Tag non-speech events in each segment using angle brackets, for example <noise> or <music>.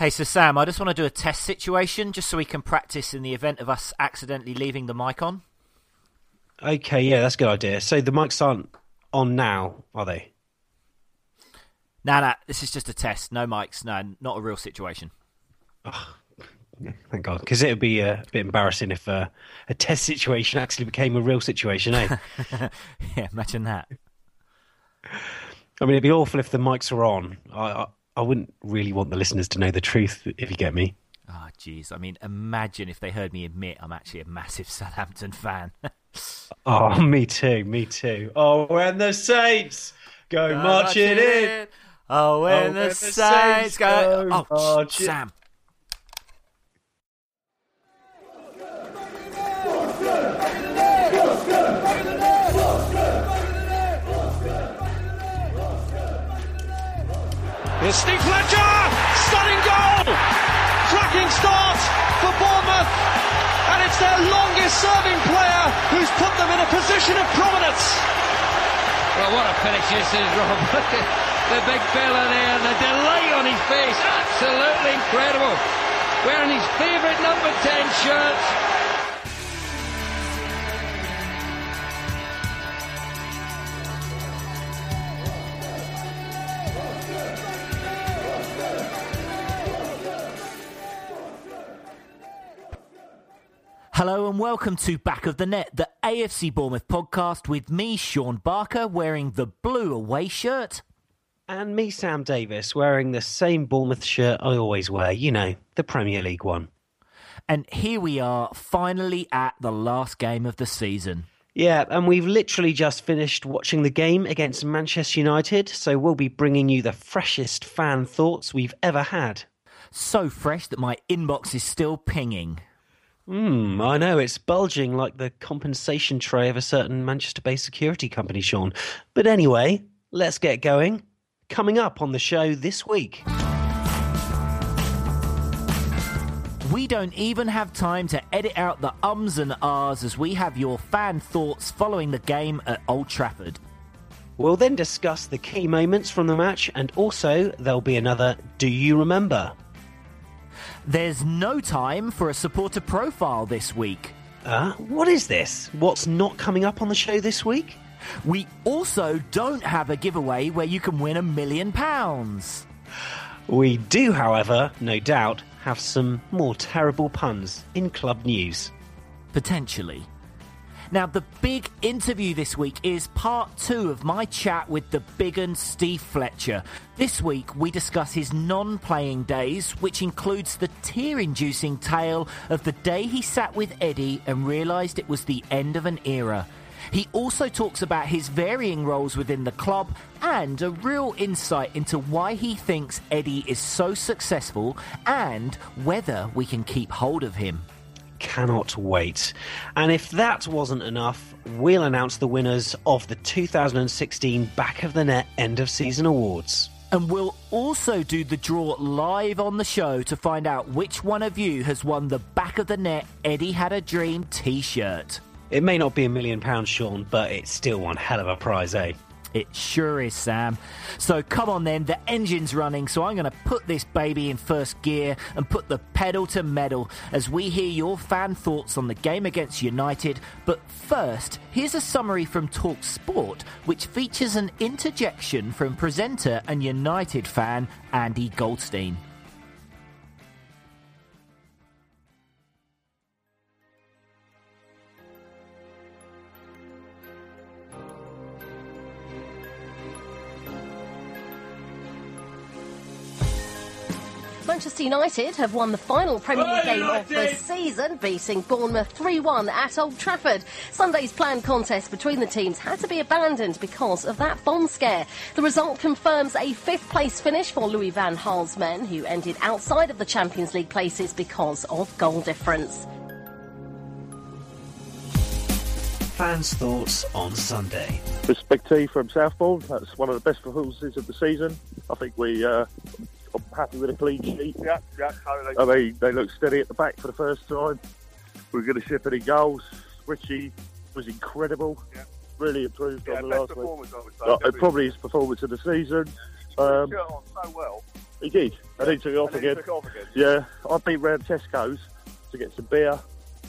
Hey, so Sam, I just want to do a test situation just so we can practice in the event of us accidentally leaving the mic on. Okay, yeah, that's a good idea. So the mics aren't on now, are they? Nah, nah, this is just a test. No mics, no, not a real situation. Oh, <laughs> thank God, because it would be uh, a bit embarrassing if uh, a test situation actually became a real situation, eh? <laughs> yeah, imagine that. I mean, it'd be awful if the mics were on. I, I, I wouldn't really want the listeners to know the truth, if you get me. Oh, jeez. I mean, imagine if they heard me admit I'm actually a massive <laughs> Southampton fan. <laughs> oh, me too, me too. Oh, when the Saints go, go marching, marching in. in. Oh, when, oh, the, when the Saints, Saints go. go oh, marching. Sam. Here's Steve Fletcher! Stunning goal! Cracking start for Bournemouth! And it's their longest serving player who's put them in a position of prominence. Well, what a finish this is, <laughs> Rob. The big fella there the delight on his face. Absolutely incredible. Wearing his favourite number 10 shirt. Hello and welcome to Back of the Net, the AFC Bournemouth podcast with me, Sean Barker, wearing the blue away shirt. And me, Sam Davis, wearing the same Bournemouth shirt I always wear, you know, the Premier League one. And here we are, finally at the last game of the season. Yeah, and we've literally just finished watching the game against Manchester United, so we'll be bringing you the freshest fan thoughts we've ever had. So fresh that my inbox is still pinging. Hmm, I know, it's bulging like the compensation tray of a certain Manchester based security company, Sean. But anyway, let's get going. Coming up on the show this week. We don't even have time to edit out the ums and ahs as we have your fan thoughts following the game at Old Trafford. We'll then discuss the key moments from the match and also there'll be another Do You Remember? There's no time for a supporter profile this week. Uh, what is this? What's not coming up on the show this week? We also don't have a giveaway where you can win a million pounds. We do, however, no doubt, have some more terrible puns in club news. Potentially. Now, the big interview this week is part two of my chat with the big and Steve Fletcher. This week, we discuss his non playing days, which includes the tear inducing tale of the day he sat with Eddie and realised it was the end of an era. He also talks about his varying roles within the club and a real insight into why he thinks Eddie is so successful and whether we can keep hold of him cannot wait. And if that wasn't enough, we'll announce the winners of the 2016 Back of the Net End of Season Awards. And we'll also do the draw live on the show to find out which one of you has won the Back of the Net Eddie Had a Dream t shirt. It may not be a million pounds, Sean, but it's still one hell of a prize, eh? It sure is, Sam. So come on then, the engine's running, so I'm going to put this baby in first gear and put the pedal to metal as we hear your fan thoughts on the game against United. But first, here's a summary from Talk Sport, which features an interjection from presenter and United fan Andy Goldstein. Manchester United have won the final Premier League game of the season, beating Bournemouth 3 1 at Old Trafford. Sunday's planned contest between the teams had to be abandoned because of that bomb scare. The result confirms a fifth place finish for Louis Van Gaal's men, who ended outside of the Champions League places because of goal difference. Fans' thoughts on Sunday. Respect T from Southbourne. That's one of the best performances of the season. I think we uh, I'm happy with a clean sheet. Yeah, yeah, totally. I mean, they look steady at the back for the first time. We're going to ship any goals. Ritchie was incredible. Yeah. Really improved Yeah, on the best last week. performance, I would say. Uh, probably his performance of the season. Put his Um, shirt on so well. he did. And he took it off and again. he took off again. Yeah, I've been round Tesco's to get some beer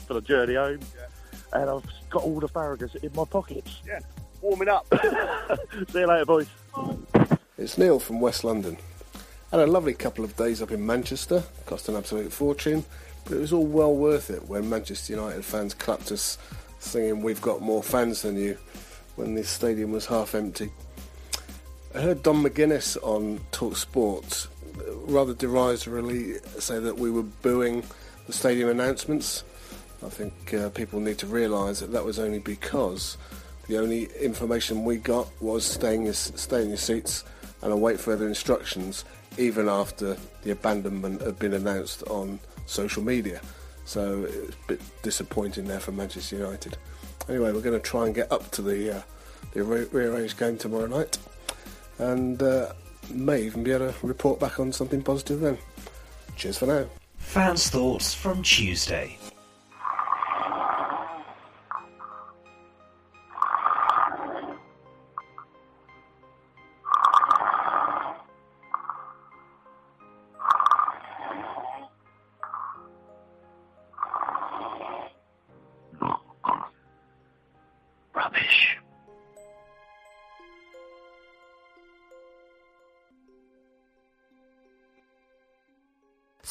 for the journey home. Yeah. And I've got all the Farragus in my pockets. Yeah, warming up. <laughs> See you later, boys. It's Neil from West London. Had a lovely couple of days up in Manchester, cost an absolute fortune, but it was all well worth it when Manchester United fans clapped us singing We've Got More Fans Than You when the stadium was half empty. I heard Don McGuinness on Talk Sport uh, rather derisorily say that we were booing the stadium announcements. I think uh, people need to realise that that was only because the only information we got was your, stay in your seats and await further instructions, even after the abandonment had been announced on social media. So it was a bit disappointing there for Manchester United. Anyway, we're going to try and get up to the, uh, the re- rearranged game tomorrow night and uh, may even be able to report back on something positive then. Cheers for now. Fans' thoughts from Tuesday.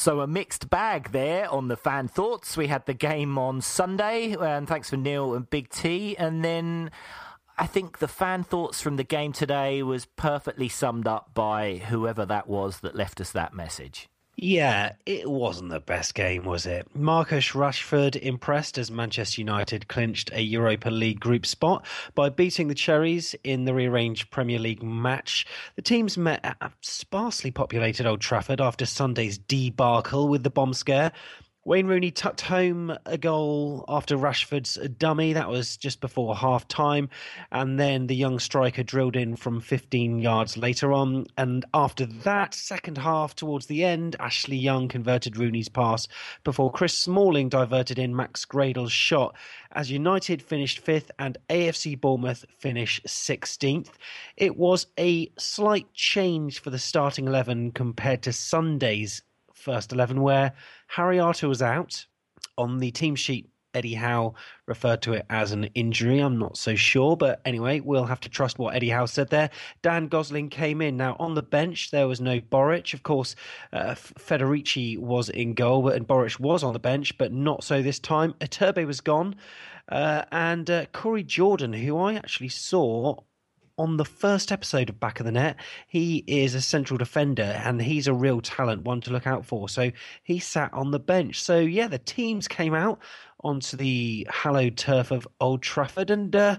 So a mixed bag there on the fan thoughts. We had the game on Sunday, and thanks for Neil and Big T. And then I think the fan thoughts from the game today was perfectly summed up by whoever that was that left us that message. Yeah, it wasn't the best game, was it? Marcus Rashford impressed as Manchester United clinched a Europa League group spot by beating the Cherries in the rearranged Premier League match. The teams met at a sparsely populated Old Trafford after Sunday's debacle with the bomb scare. Wayne Rooney tucked home a goal after Rashford's dummy. That was just before half time. And then the young striker drilled in from 15 yards later on. And after that, second half towards the end, Ashley Young converted Rooney's pass before Chris Smalling diverted in Max Gradel's shot as United finished fifth and AFC Bournemouth finished 16th. It was a slight change for the starting 11 compared to Sunday's first 11 where Harry Arter was out. On the team sheet, Eddie Howe referred to it as an injury. I'm not so sure, but anyway, we'll have to trust what Eddie Howe said there. Dan Gosling came in. Now, on the bench, there was no Boruc. Of course, uh, Federici was in goal, but, and Boruc was on the bench, but not so this time. Iturbe was gone. Uh, and uh, Corey Jordan, who I actually saw on the first episode of Back of the Net. He is a central defender and he's a real talent, one to look out for. So he sat on the bench. So yeah, the teams came out onto the hallowed turf of Old Trafford and uh,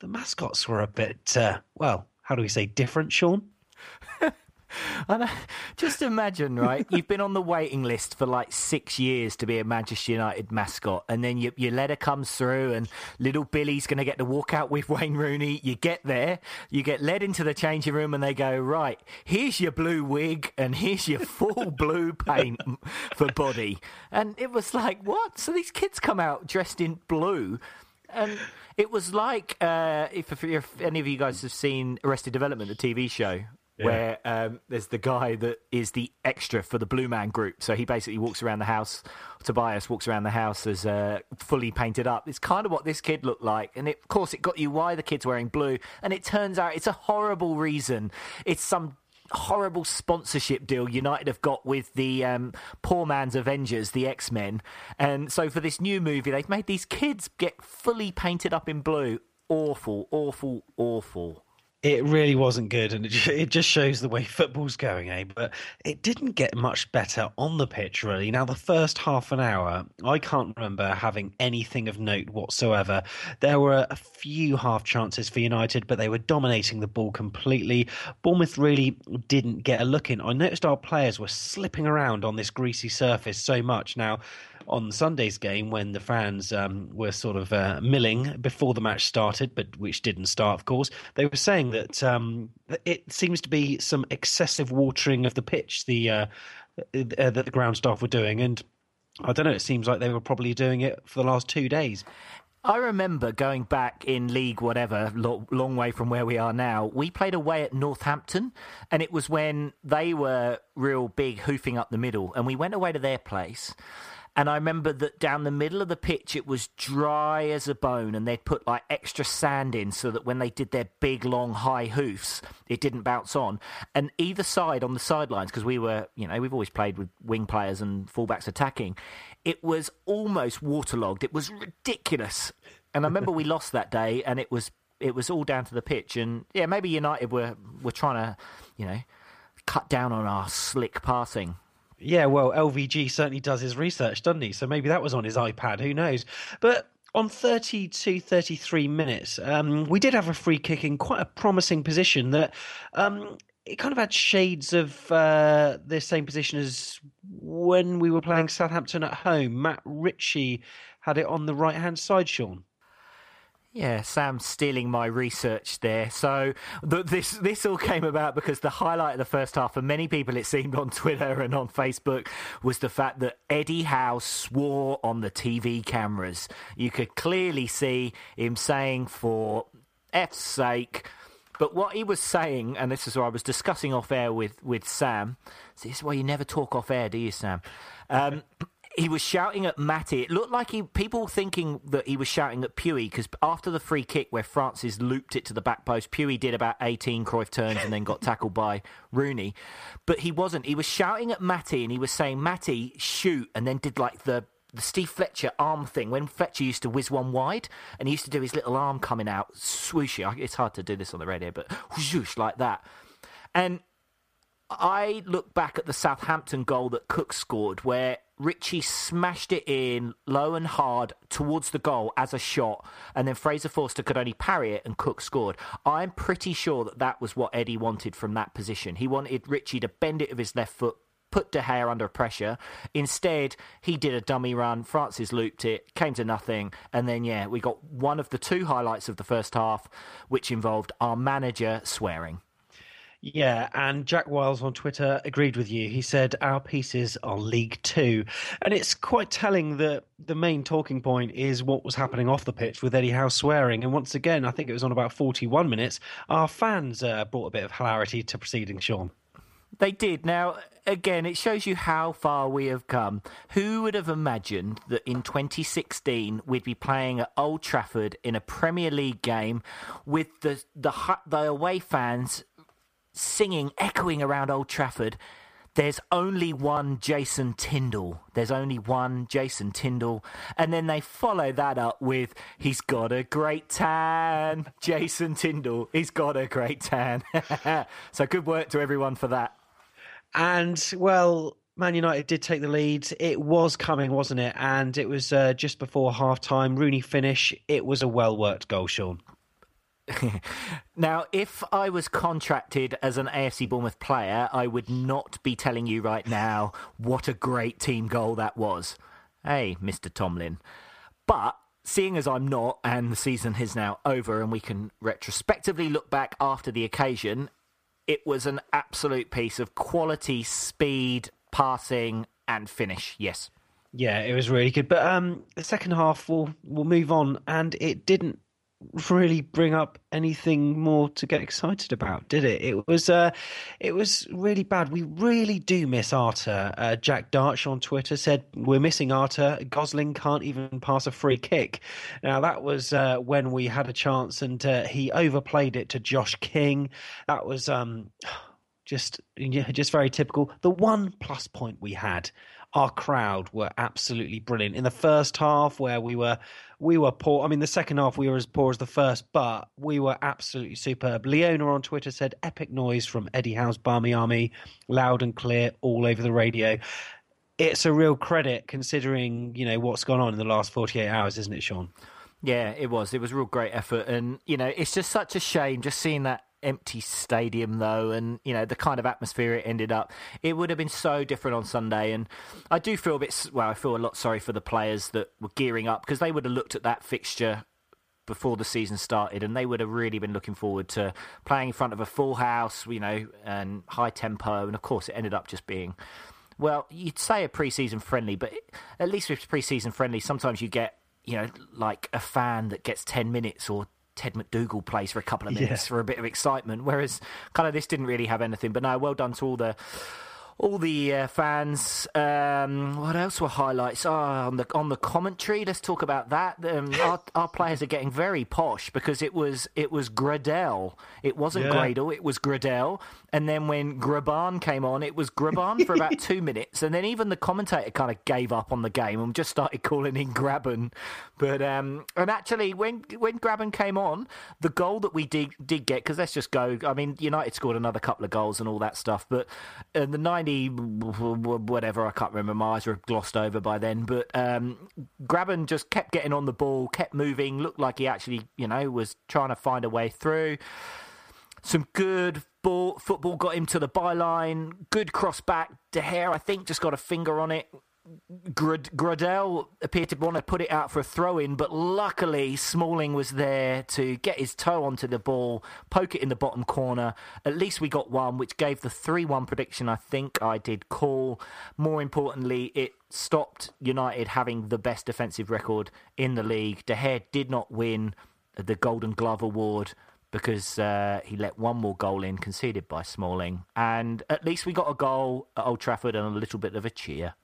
the mascots were a bit, uh, well, how do we say, different, Sean? <laughs> And uh, just imagine, right? You've been on the waiting list for like six years to be a Manchester United mascot, and then your, your letter comes through, and little Billy's going to get to walk out with Wayne Rooney. You get there, you get led into the changing room, and they go, Right, here's your blue wig, and here's your full <laughs> blue paint for body. And it was like, What? So these kids come out dressed in blue. And It was like uh, if, if any of you guys have seen Arrested Development, the TV show, Yeah. where um, there's the guy that is the extra for the Blue Man Group. So he basically walks around the house. Tobias walks around the house as uh, fully painted up. It's kind of what this kid looked like, and it, of course, it got you why the kid's wearing blue. And it turns out it's a horrible reason. It's some horrible sponsorship deal United have got with the um, poor man's Avengers, the X Men. And so for this new movie, they've made these kids get fully painted up in blue. Awful, awful, awful. It really wasn't good, and it <laughs> it just shows the way football's going, eh? But it didn't get much better on the pitch, really. Now, the first half an hour, I can't remember having anything of note whatsoever. There were a few half chances for United, but they were dominating the ball completely. Bournemouth really didn't get a look in. I noticed our players were slipping around on this greasy surface so much. Now, on Sunday's game when the fans um, were sort of uh, milling before the match started, but which didn't start, of course. They were saying that um, it seems to be some excessive watering of the pitch the uh, uh, that the ground staff were doing, and I don't know. It seems like they were probably doing it for the last two days. I remember going back in league, whatever, lo- long way from where we are now. We played away at Northampton, and it was when they were real big, hoofing up the middle, and we went away to their place. And I remember that down the middle of the pitch, it was dry as a bone, and they'd put like extra sand in so that when they did their big, long, high hoofs, it didn't bounce on. And either side on the sidelines, because we were, you know, we've always played with wing players and fullbacks attacking, it was almost waterlogged. It was ridiculous. And I remember we <laughs> lost that day, and it was it was all down to the pitch. And yeah, maybe United were were trying to, you know, cut down on our slick passing. Yeah, well, LVG certainly does his research, doesn't he? So maybe that was on his iPad. Who knows? But on 32, 33 minutes, um, we did have a free kick in quite a promising position that um, it kind of had shades of uh, the same position as when we were playing Southampton at home. Matt Ritchie had it on the right hand side, Sean. Yeah, Sam's stealing my research there. So th- this this all came about because the highlight of the first half for many people, it seemed on Twitter and on Facebook, was the fact that Eddie Howe swore on the TV cameras. You could clearly see him saying, "For F's sake." But what he was saying, and this is what I was discussing off air with, with Sam. See, this is why you never talk off air, do you, Sam? Um, <laughs> he was shouting at Matty. It looked like he people thinking that he was shouting at Pughy because after the free kick where Francis looped it to the back post, Pughy did about 18 Cruyff turns and then got tackled by Rooney. But he wasn't. He was shouting at Matty and he was saying, Matty, shoot, and then did like the the Steve Fletcher arm thing when Fletcher used to whiz one wide and he used to do his little arm coming out swooshy. It's hard to do this on the radio, but whoosh like that. And I look back at the Southampton goal that Cook scored, where Ritchie smashed it in low and hard towards the goal as a shot, and then Fraser Forster could only parry it, and Cook scored. I'm pretty sure that that was what Eddie wanted from that position. He wanted Ritchie to bend it with his left foot. Put De Gea under pressure. Instead, he did a dummy run. Francis looped it, came to nothing, and then yeah, we got one of the two highlights of the first half, which involved our manager swearing. Yeah, and Jack Wiles on Twitter agreed with you. He said our pieces are League Two, and it's quite telling that the main talking point is what was happening off the pitch with Eddie Howe swearing. And once again, I think it was on about forty-one minutes. Our fans uh, brought a bit of hilarity to proceedings. Sean, They did. Now, again, it shows you how far we have come. Who would have imagined that in 2016 we'd be playing at Old Trafford in a Premier League game with the the the away fans singing, echoing around Old Trafford? There's only one Jason Tindall. There's only one Jason Tindall. And then they follow that up with, he's got a great tan. Jason Tindall, he's got a great tan. <laughs> so good work to everyone for that. and well. Man United did take the lead. It was coming, wasn't it? And it was uh, just before half time. Rooney finish. It was a well worked goal, Sean. Now, if I was contracted as an AFC Bournemouth player, I would not be telling you right now what a great team goal that was. Hey, Mr. Tomlin. But seeing as I'm not, and the season is now over, and we can retrospectively look back after the occasion, it was an absolute piece of quality, speed, passing, and finish. Yes. Yeah, it was really good. But um, the second half, we'll we'll move on, and it didn't really bring up anything more to get excited about, did it? It was uh, it was really bad. We really do miss Arter. Uh, Jack Darch on Twitter said we're missing Arter. Gosling can't even pass a free kick. Now that was uh, when we had a chance, and uh, he overplayed it to Josh King. That was um, <sighs> just just very typical. The one plus point we had our crowd were absolutely brilliant. In the first half where we were we were poor i mean the second half we were as poor as the first but we were absolutely superb. Leona on twitter said epic noise from eddie howe's barmy army loud and clear all over the radio. It's a real credit considering you know what's gone on in the last 48 hours isn't it sean? Yeah, it was. It was a real great effort, and you know, it's just such a shame just seeing that empty stadium though and you know the kind of atmosphere it ended up it would have been so different on sunday. And i do feel a bit well i feel a lot sorry for the players that were gearing up because they would have looked at that fixture before the season started and they would have really been looking forward to playing in front of a full house you know and high tempo. And of course it ended up just being well you'd say a pre-season friendly but at least with pre-season friendly sometimes you get you know like a fan that gets 10 minutes or Ted MacDougall plays for a couple of minutes yeah. for a bit of excitement. Whereas kind of this didn't really have anything. But no, well done to all the all the uh, fans. Um, what else were highlights? Oh, on the on the commentary, let's talk about that. Um, <laughs> our, our, players are getting very posh because it was it was Gradel. It wasn't yeah. Gradel. It was Gradel. And then when Graban came on, it was Graban for about <laughs> two minutes. And then even the commentator kind of gave up on the game and just started calling in Graben. But um, and actually, when when Graben came on, the goal that we did did get because let's just go. I mean, United scored another couple of goals and all that stuff. But uh, the ninety whatever I can't remember. My eyes were glossed over by then, but um, Graben just kept getting on the ball, kept moving. Looked like he actually, you know, was trying to find a way through. Some good ball, football got him to the byline. Good cross back. De Gea, I think, just got a finger on it. Grad- Gradel appeared to want to put it out for a throw in, but luckily Smalling was there to get his toe onto the ball, poke it in the bottom corner. At least we got one, which gave the 3 1 prediction I think I did call. More importantly, it stopped United having the best defensive record in the league. De Gea did not win the Golden Glove Award because uh, he let one more goal in, conceded by Smalling. And at least we got a goal at Old Trafford and a little bit of a cheer.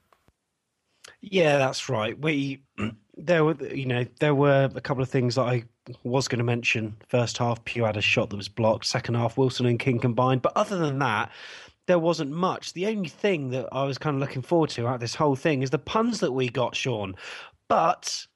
Yeah, that's right. We <clears throat> there were you know there were a couple of things that I was going to mention. First half, Pugh had a shot that was blocked. Second half, Wilson and King combined. But other than that, there wasn't much. The only thing that I was kind of looking forward to out this whole thing is the puns that we got, Sean. But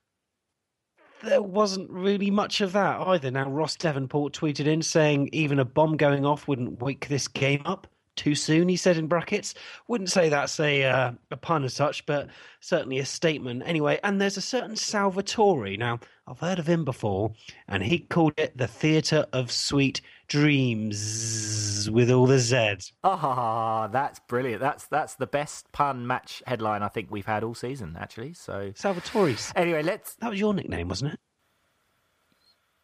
there wasn't really much of that either. Now, Ross Devonport tweeted in saying even a bomb going off wouldn't wake this game up too soon, he said in brackets. Wouldn't say that's a, uh, a pun as such, but certainly a statement. Anyway, and there's a certain Salvatore. Now, I've heard of him before, and he called it the Theatre of Sweet Dreams with all the Z's. Ah, that's brilliant. That's that's the best pun match headline I think we've had all season, actually. So Salvatore's. Anyway, let's. That was your nickname, wasn't it?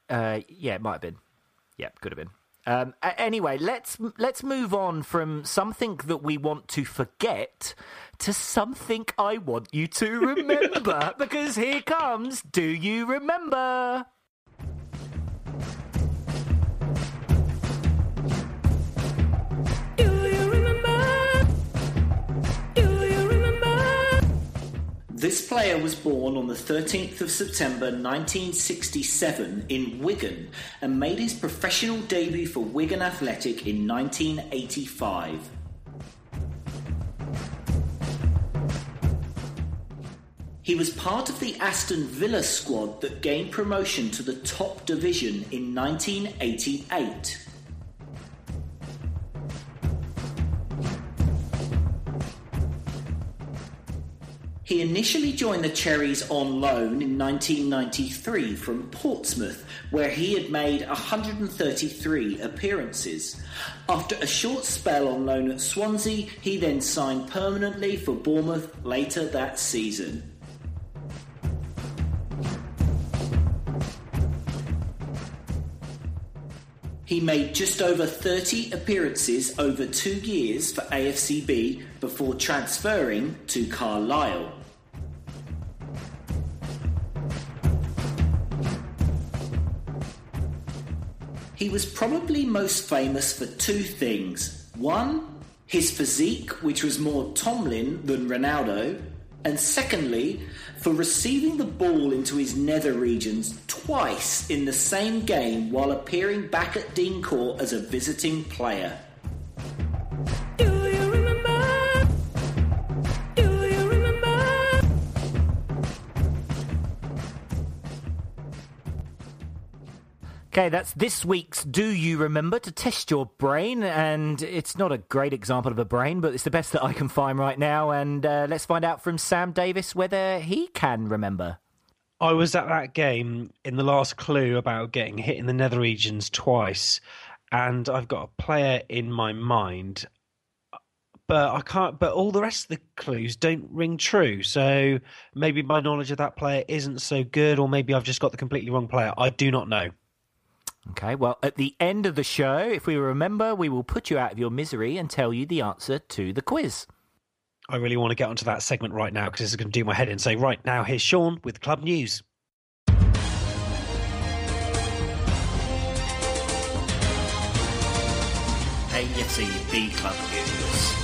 Uh, yeah, it might have been. Yeah, could have been. Um, anyway, let's let's move on from something that we want to forget to something I want you to <laughs> remember. because here comes Do You Remember? This player was born on the 13th of September 1967 in Wigan and made his professional debut for Wigan Athletic in 1985. He was part of the Aston Villa squad that gained promotion to the top division in 1988. He initially joined the Cherries on loan in 1993 from Portsmouth, where he had made 133 appearances. After a short spell on loan at Swansea, he then signed permanently for Bournemouth later that season. He made just over 30 appearances over two years for AFCB before transferring to Carlisle. He was probably most famous for two things. One, his physique, which was more Tomlin than Ronaldo, and secondly, for receiving the ball into his nether regions twice in the same game while appearing back at Dean Court as a visiting player. Okay, that's this week's Do You Remember to test your brain. And it's not a great example of a brain, but it's the best that I can find right now. And uh, let's find out from Sam Davis whether he can remember. I was at that game in the last clue about getting hit in the nether regions twice, and I've got a player in my mind, but I can't. But all the rest of the clues don't ring true. So maybe my knowledge of that player isn't so good, or maybe I've just got the completely wrong player. I do not know. Okay, well, at the end of the show, if we remember, we will put you out of your misery and tell you the answer to the quiz. I really want to get onto that segment right now because this is going to do my head in. So, right now, here's Sean with Club News. AFC Club News.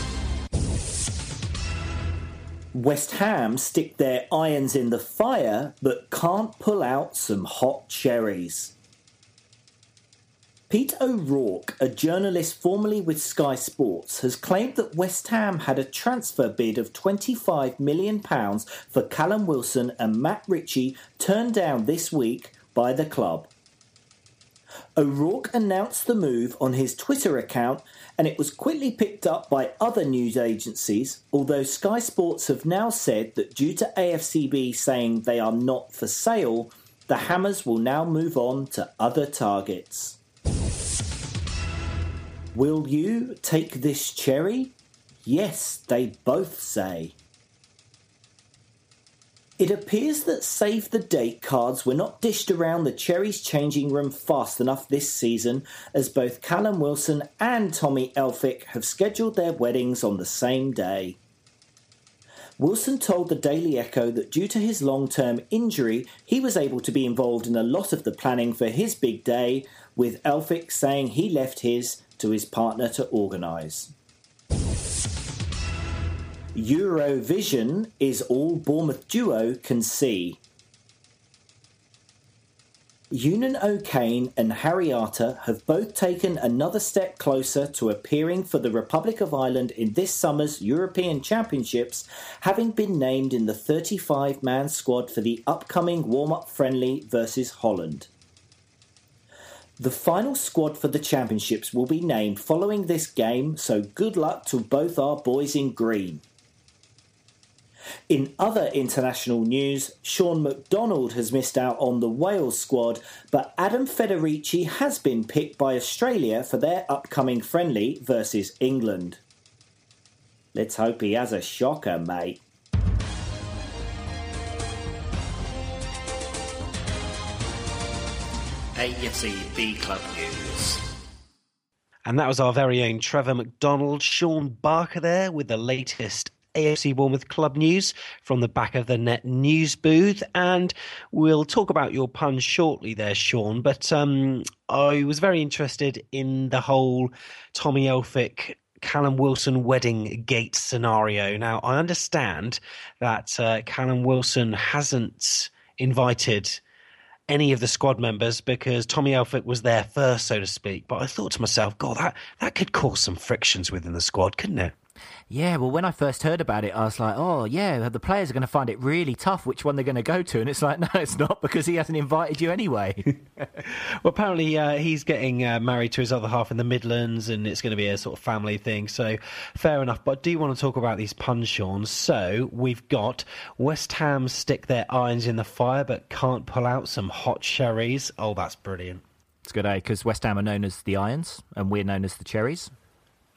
West Ham stick their irons in the fire but can't pull out some hot cherries. Pete O'Rourke, a journalist formerly with Sky Sports, has claimed that West Ham had a transfer bid of £25 million for Callum Wilson and Matt Ritchie turned down this week by the club. O'Rourke announced the move on his Twitter account and it was quickly picked up by other news agencies, although Sky Sports have now said that due to AFCB saying they are not for sale, the Hammers will now move on to other targets. Will you take this cherry? Yes, they both say. It appears that save the date cards were not dished around the Cherries changing room fast enough this season, as both Callum Wilson and Tommy Elphick have scheduled their weddings on the same day. Wilson told the Daily Echo that due to his long term injury, he was able to be involved in a lot of the planning for his big day, with Elphick saying he left his to his partner to organise. Eurovision is all Bournemouth duo can see. Eunan O'Kane and Harry Arter have both taken another step closer to appearing for the Republic of Ireland in this summer's European Championships, having been named in the 35 man squad for the upcoming warm up friendly versus Holland. The final squad for the championships will be named following this game, so good luck to both our boys in green. In other international news, Shaun MacDonald has missed out on the Wales squad, but Adam Federici has been picked by Australia for their upcoming friendly versus England. Let's hope he has a shocker, mate. AFC B Club News. And that was our very own Trevor McDonald, Sean Barker there with the latest AFC Bournemouth club news from the back of the net news booth. And we'll talk about your pun shortly there, Sean. But um, I was very interested in the whole Tommy Elphick Callum Wilson wedding gate scenario. Now, I understand that uh, Callum Wilson hasn't invited any of the squad members because Tommy Elphick was there first, so to speak. But I thought to myself, God, that, that could cause some frictions within the squad, couldn't it? Yeah, well, when I first heard about it, I was like, oh, yeah, the players are going to find it really tough which one they're going to go to. And it's like, <laughs> no, it's not because he hasn't invited you anyway. <laughs> well, apparently, uh, he's getting uh, married to his other half in the Midlands and it's going to be a sort of family thing. So, fair enough. But I do want to talk about these puns, Sean. So, we've got West Ham stick their irons in the fire but can't pull out some hot cherries. Oh, that's brilliant. It's good, eh? Because West Ham are known as the Irons and we're known as the Cherries.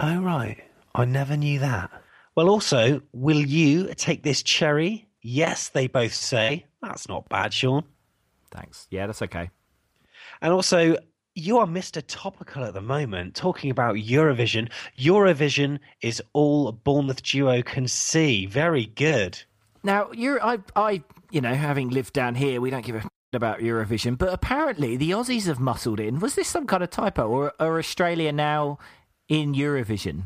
Oh, right. I never knew that. Well, also, will you take this cherry? Yes, they both say. That's not bad, Sean. Thanks. Yeah, that's okay. And also, you are Mr. Topical at the moment, talking about Eurovision. Eurovision is all Bournemouth duo can see. Very good. Now, you're, I, I, you know, having lived down here, we don't give a about Eurovision, but apparently the Aussies have muscled in. Was this some kind of typo, or are Australia now in Eurovision?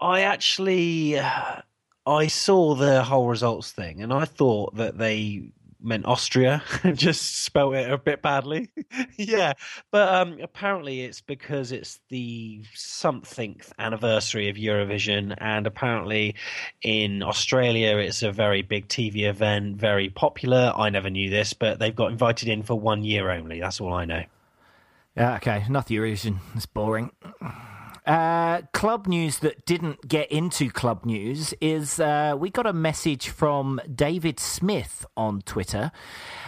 I actually, uh, I saw the whole results thing, and I thought that they meant Austria, <laughs> just spelt it a bit badly. <laughs> yeah, but um, apparently it's because it's the somethingth anniversary of Eurovision, and apparently in Australia it's a very big TV event, very popular. I never knew this, but they've got invited in for one year only. That's all I know. Yeah, okay, not Eurovision. It's boring. Uh, club news that didn't get into club news is uh, we got a message from David Smith on Twitter,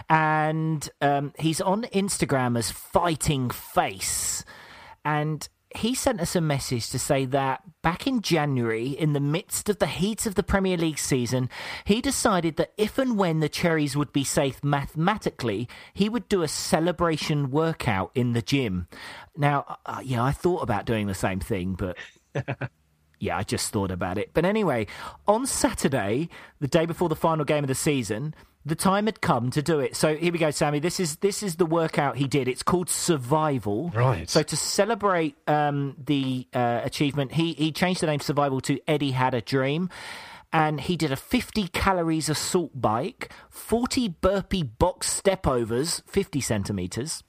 and um, he's on Instagram as Fighting Face. And he sent us a message to say that back in January, in the midst of the heat of the Premier League season, he decided that if and when the Cherries would be safe mathematically, he would do a celebration workout in the gym. Now, uh, yeah, I thought about doing the same thing, but. <laughs> yeah, I just thought about it. But anyway, on Saturday, the day before the final game of the season, the time had come to do it. So here we go, Sammy. This is this is the workout he did. It's called Survival. Right. So to celebrate um, the uh, achievement, he he changed the name Survival to Eddie Had a Dream. And he did a 50 calories assault bike, 40 burpee box stepovers, 50 centimeters,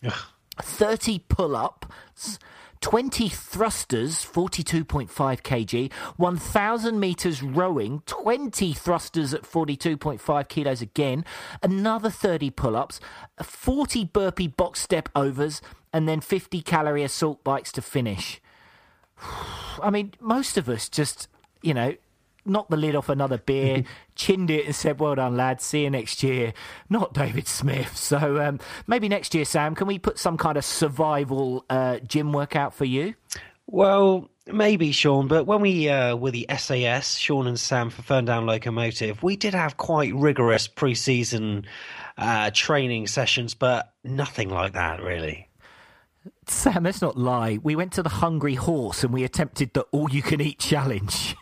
30 pull ups, 20 thrusters, 42.5 kg, 1,000 meters rowing, 20 thrusters at 42.5 kilos again, another 30 pull ups, 40 burpee box step overs, and then 50 calorie assault bikes to finish. <sighs> I mean, most of us just, you know, knocked the lid off another beer, <laughs> chinned it, and said, "Well done, lads. See you next year." Not David Smith. So um, maybe next year, Sam, can we put some kind of survival uh, gym workout for you? Well, maybe Sean, but when we uh, were the SAS, Sean and Sam for Ferndown Locomotive, we did have quite rigorous pre-season uh, training sessions, but nothing like that really. Sam, let's not lie. We went to the Hungry Horse and we attempted the all you can eat challenge.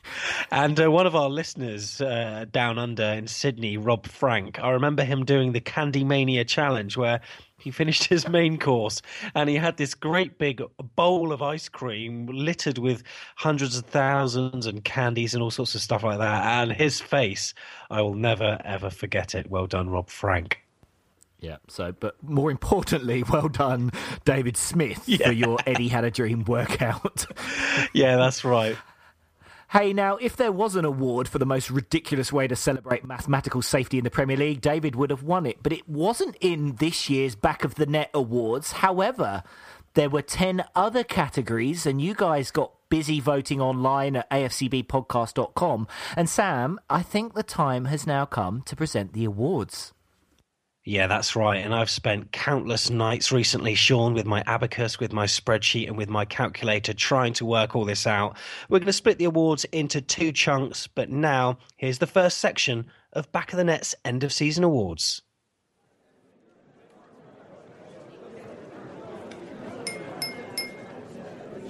And uh, one of our listeners uh, down under in Sydney, Rob Frank, I remember him doing the Candy Mania challenge where he finished his main course and he had this great big bowl of ice cream littered with hundreds of thousands and candies and all sorts of stuff like that. And his face, I will never ever forget it. Well done, Rob Frank. Yeah. So, but more importantly, <laughs> well done, David Smith, Yeah. for your Eddie Had a Dream workout. <laughs> Yeah, that's right. Hey, now, if there was an award for the most ridiculous way to celebrate mathematical safety in the Premier League, David would have won it. But it wasn't in this year's Back of the Net Awards. However, there were 10 other categories, and you guys got busy voting online at afcbpodcast.com. And Sam, I think the time has now come to present the awards. Yeah, that's right. And I've spent countless nights recently, Sean, with my abacus, with my spreadsheet, and with my calculator trying to work all this out. We're going to split the awards into two chunks, but now here's the first section of Back of the Net's end of season awards.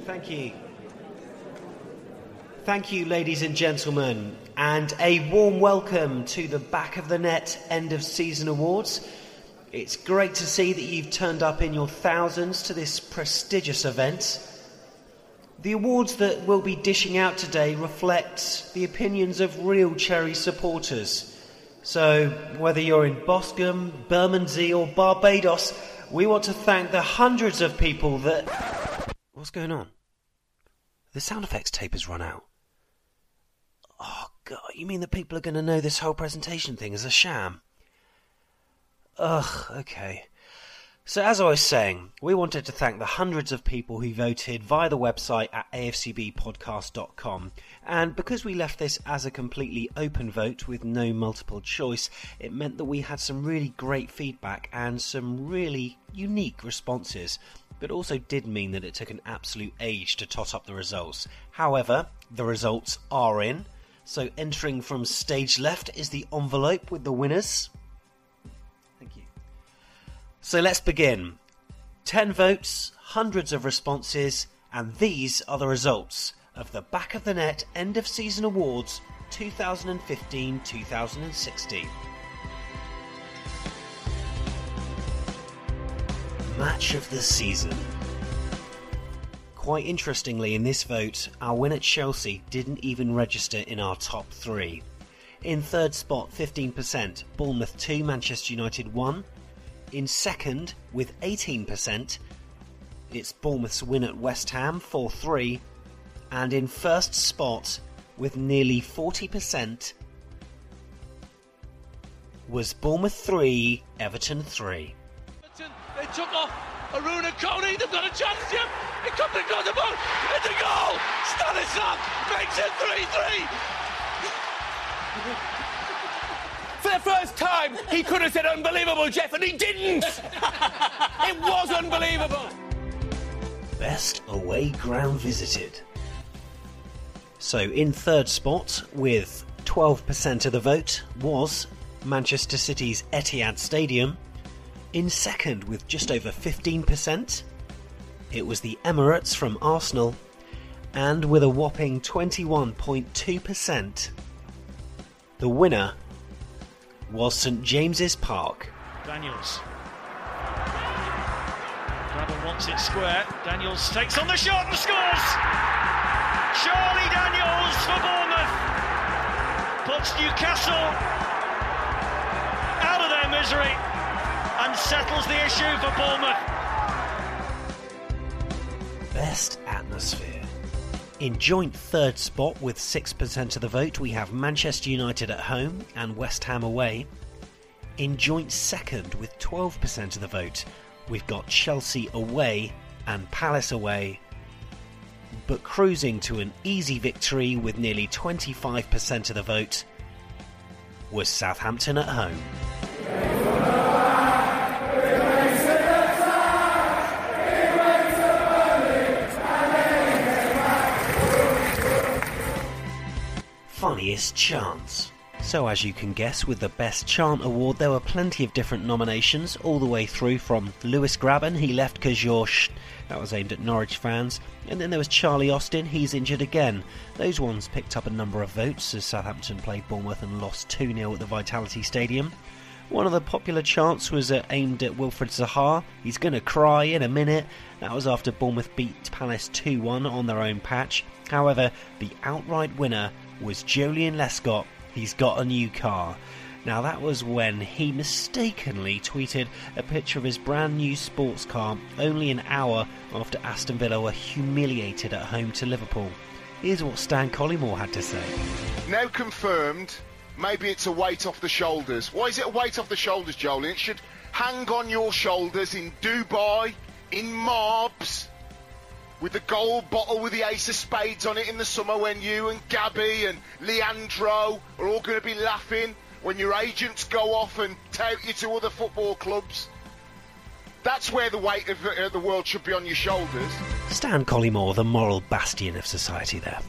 Thank you. Thank you, ladies and gentlemen, and a warm welcome to the Back of the Net End of Season Awards. It's great to see that you've turned up in your thousands to this prestigious event. The awards that we'll be dishing out today reflect the opinions of real Cherry supporters. So, whether you're in Boscombe, Bermondsey, or Barbados, we want to thank the hundreds of people that. What's going on? The sound effects tape has run out. God, you mean that people are going to know this whole presentation thing is a sham? Ugh, okay. So, as I was saying, we wanted to thank the hundreds of people who voted via the website at afcbpodcast.com. And because we left this as a completely open vote with no multiple choice, it meant that we had some really great feedback and some really unique responses. But also did mean that it took an absolute age to tot up the results. However, the results are in. So, entering from stage left is the envelope with the winners. Thank you. So let's begin. 10 votes, hundreds of responses, and these are the results of the Back of the Net End of Season Awards 2015 2016. Match of the season. Quite interestingly, in this vote, our win at Chelsea didn't even register in our top three. In third spot, 15%, Bournemouth 2, Manchester United 1. In second, with 18%, it's Bournemouth's win at West Ham 4 3. And in first spot, with nearly 40%, was Bournemouth 3, Everton 3. Everton, They took off Arouna Koné. They've got a chance here. It comes across the ball. It's a goal. Stanislas makes it 3 3. <laughs> For the first time, he could have said unbelievable, Jeff, and he didn't. <laughs> it was unbelievable. Best away ground visited. So, in third spot, with 12% of the vote, was Manchester City's Etihad Stadium. In second, with just over 15%, it was the Emirates from Arsenal. And with a whopping 21.2%, the winner was St James's Park. Daniels. Gradel wants it square. Daniels takes on the shot and scores. Charlie Daniels for Bournemouth puts Newcastle out of their misery and settles the issue for Bournemouth. Best atmosphere. In joint third spot with 6% of the vote, we have Manchester United at home and West Ham away. In joint second with 12% of the vote, we've got Chelsea away and Palace away. But cruising to an easy victory with nearly 25% of the vote was Southampton at home. Funniest chants. So, as you can guess, with the Best Chant Award, there were plenty of different nominations, all the way through from Lewis Grabban, he left because you're sh. That was aimed at Norwich fans. And then there was Charlie Austin, he's injured again. Those ones picked up a number of votes as Southampton played Bournemouth and lost 2 0 at the Vitality Stadium. One of the popular chants was uh, aimed at Wilfried Zaha. He's to cry in a minute. That was after Bournemouth beat Palace 2 1 on their own patch. However, the outright winner was Joleon Lescott. He's got a new car. Now, that was when he mistakenly tweeted a picture of his brand new sports car only an hour after Aston Villa were humiliated at home to Liverpool. Here's what Stan Collymore had to say. Now confirmed, maybe it's a weight off the shoulders. Why is it a weight off the shoulders, Joleon? It should hang on your shoulders in Dubai, in Marbs, with the gold bottle with the ace of spades on it in the summer when you and Gabby and Leandro are all going to be laughing when your agents go off and tout you to other football clubs. That's where the weight of uh, the world should be on your shoulders. Stan Collymore, the moral bastion of society there.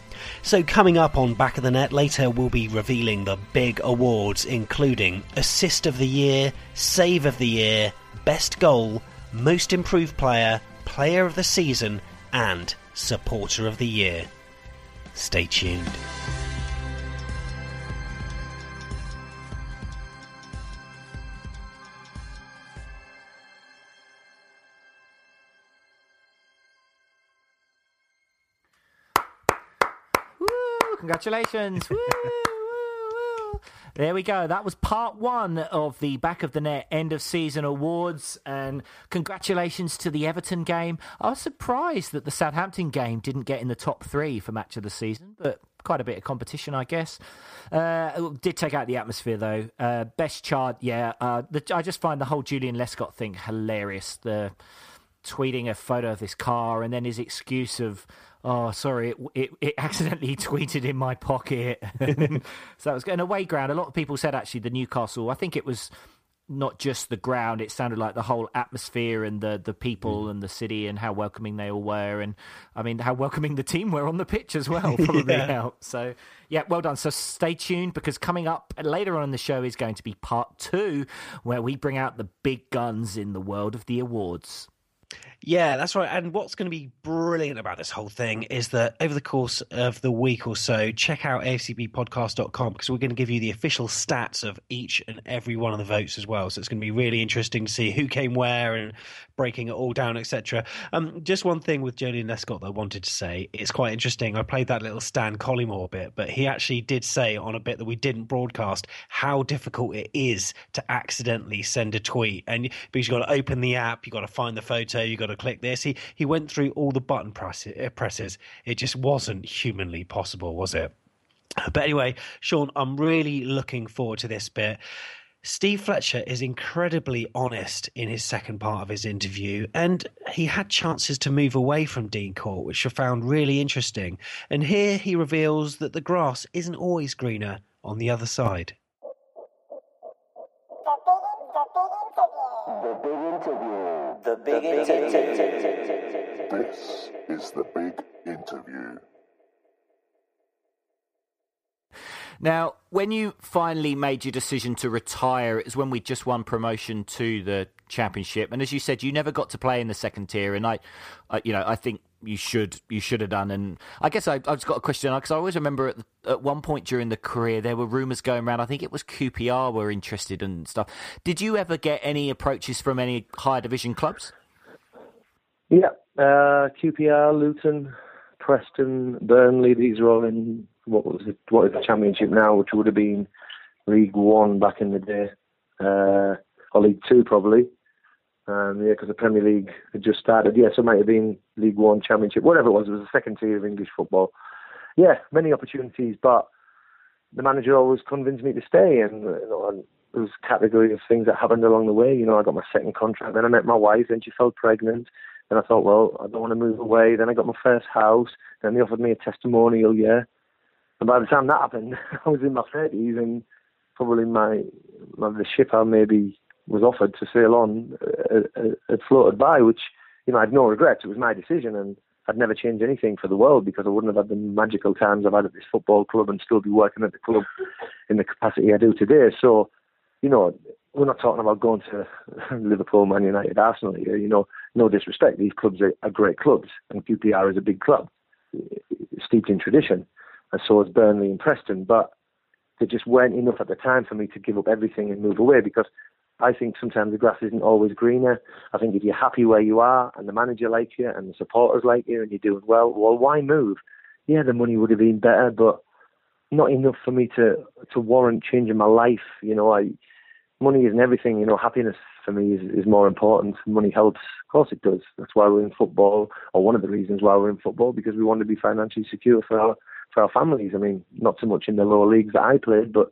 So, coming up on Back of the Net later, we'll be revealing the big awards, including Assist of the Year, Save of the Year, Best Goal, Most Improved Player, Player of the Season, and Supporter of the Year. Stay tuned. Woo! Congratulations! Woo! There we go. That was part one of the Back of the Net end of season awards. And congratulations to the Everton game. I was surprised that the Southampton game didn't get in the top three for match of the season, but quite a bit of competition, I guess. Uh, did take out the atmosphere though. Uh, best chart, yeah. Uh, the, I just find the whole Joleon Lescott thing hilarious. The tweeting a photo of this car and then his excuse of oh sorry it, it, it accidentally <laughs> tweeted in my pocket. <laughs> So that was an away ground. A lot of people said actually the newcastle i think it was not just the ground it sounded like the whole atmosphere and the the people mm. and the city and how welcoming they all were and i mean how welcoming the team were on the pitch as well <laughs> probably Yeah. helped so yeah well done. So stay tuned because coming up later on in the show is going to be part two where we bring out the big guns in the world of the awards Yeah, that's right. And what's going to be brilliant about this whole thing is that over the course of the week or so, check out afcbpodcast.com because we're going to give you the official stats of each and every one of the votes as well. So it's going to be really interesting to see who came where and breaking it all down, etc. Um, just one thing with Joleon Lescott that I wanted to say. It's quite interesting. I played that little Stan Collymore bit, but he actually did say on a bit that we didn't broadcast how difficult it is to accidentally send a tweet. And because you've got to open the app, you've got to find the photo, you've got to click this. He he went through all the button uh, presses. It just wasn't humanly possible, was it? But anyway, Sean, I'm really looking forward to this bit. Steve Fletcher is incredibly honest in his second part of his interview, and he had chances to move away from Dean Court, which I found really interesting. And here he reveals that the grass isn't always greener on the other side. The big interview. The big interview. This is the big interview. Now, when you finally made your decision to retire, it was when we just won promotion to the championship, and as you said, you never got to play in the second tier. And I, I you know, I think you should you should have done. And I guess I, have just got a question because I always remember at, at one point during the career there were rumours going around. I think it was QPR were interested and stuff. Did you ever get any approaches from any higher division clubs? Yeah, uh, QPR, Luton, Preston, Burnley. These are all in what was it, what is the Championship now, which would have been League One back in the day, uh, or League Two probably. Um, yeah, because the Premier League had just started. Yeah, so it might have been League One, Championship, whatever it was. It was the second tier of English football. Yeah, many opportunities, but the manager always convinced me to stay, and you know, and there was a category of things that happened along the way. You know, I got my second contract, then I met my wife, then she fell pregnant, and I thought, well, I don't want to move away. Then I got my first house, then they offered me a testimonial year, and by the time that happened, <laughs> I was in my thirties, and probably my, my the ship I maybe was offered to sail on uh, uh, floated by, which you know I had no regrets. It was my decision, and I'd never change anything for the world because I wouldn't have had the magical times I've had at this football club and still be working at the club in the capacity I do today. So, you know, we're not talking about going to <laughs> Liverpool, Man United, Arsenal here. You know, no disrespect, these clubs are, are great clubs, and QPR is a big club, steeped in tradition, and so is Burnley and Preston. But there just weren't enough at the time for me to give up everything and move away because I think sometimes the grass isn't always greener. I think if you're happy where you are and the manager likes you and the supporters like you and you're doing well, well, why move? Yeah, the money would have been better, but not enough for me to to warrant changing my life. You know, I money isn't everything. You know, happiness for me is, is more important. Money helps, of course it does. That's why we're in football, or one of the reasons why we're in football, because we want to be financially secure for our for our families. I mean, not so much in the lower leagues that I played, but